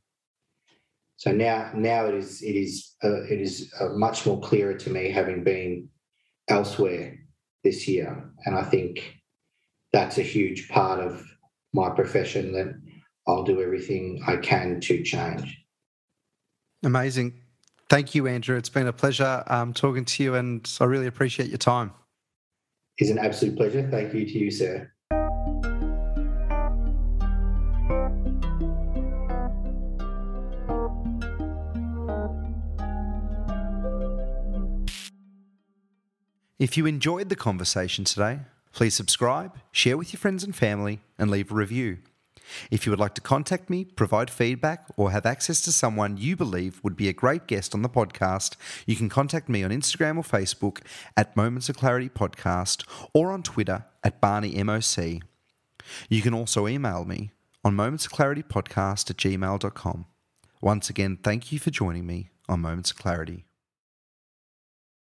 So now, now it is it is uh, it is uh, much more clearer to me, having been elsewhere this year, and I think that's a huge part of my profession that I'll do everything I can to change. Amazing. Thank you, Andrew. It's been a pleasure um, talking to you, and I really appreciate your time. It's an absolute pleasure. Thank you to you, sir. If you enjoyed the conversation today, please subscribe, share with your friends and family, and leave a review. If you would like to contact me, provide feedback, or have access to someone you believe would be a great guest on the podcast, you can contact me on Instagram or Facebook at Moments of Clarity Podcast or on Twitter at BarneyMOC. You can also email me on momentsofclaritypodcast at gmail.com. Once again, thank you for joining me on Moments of Clarity.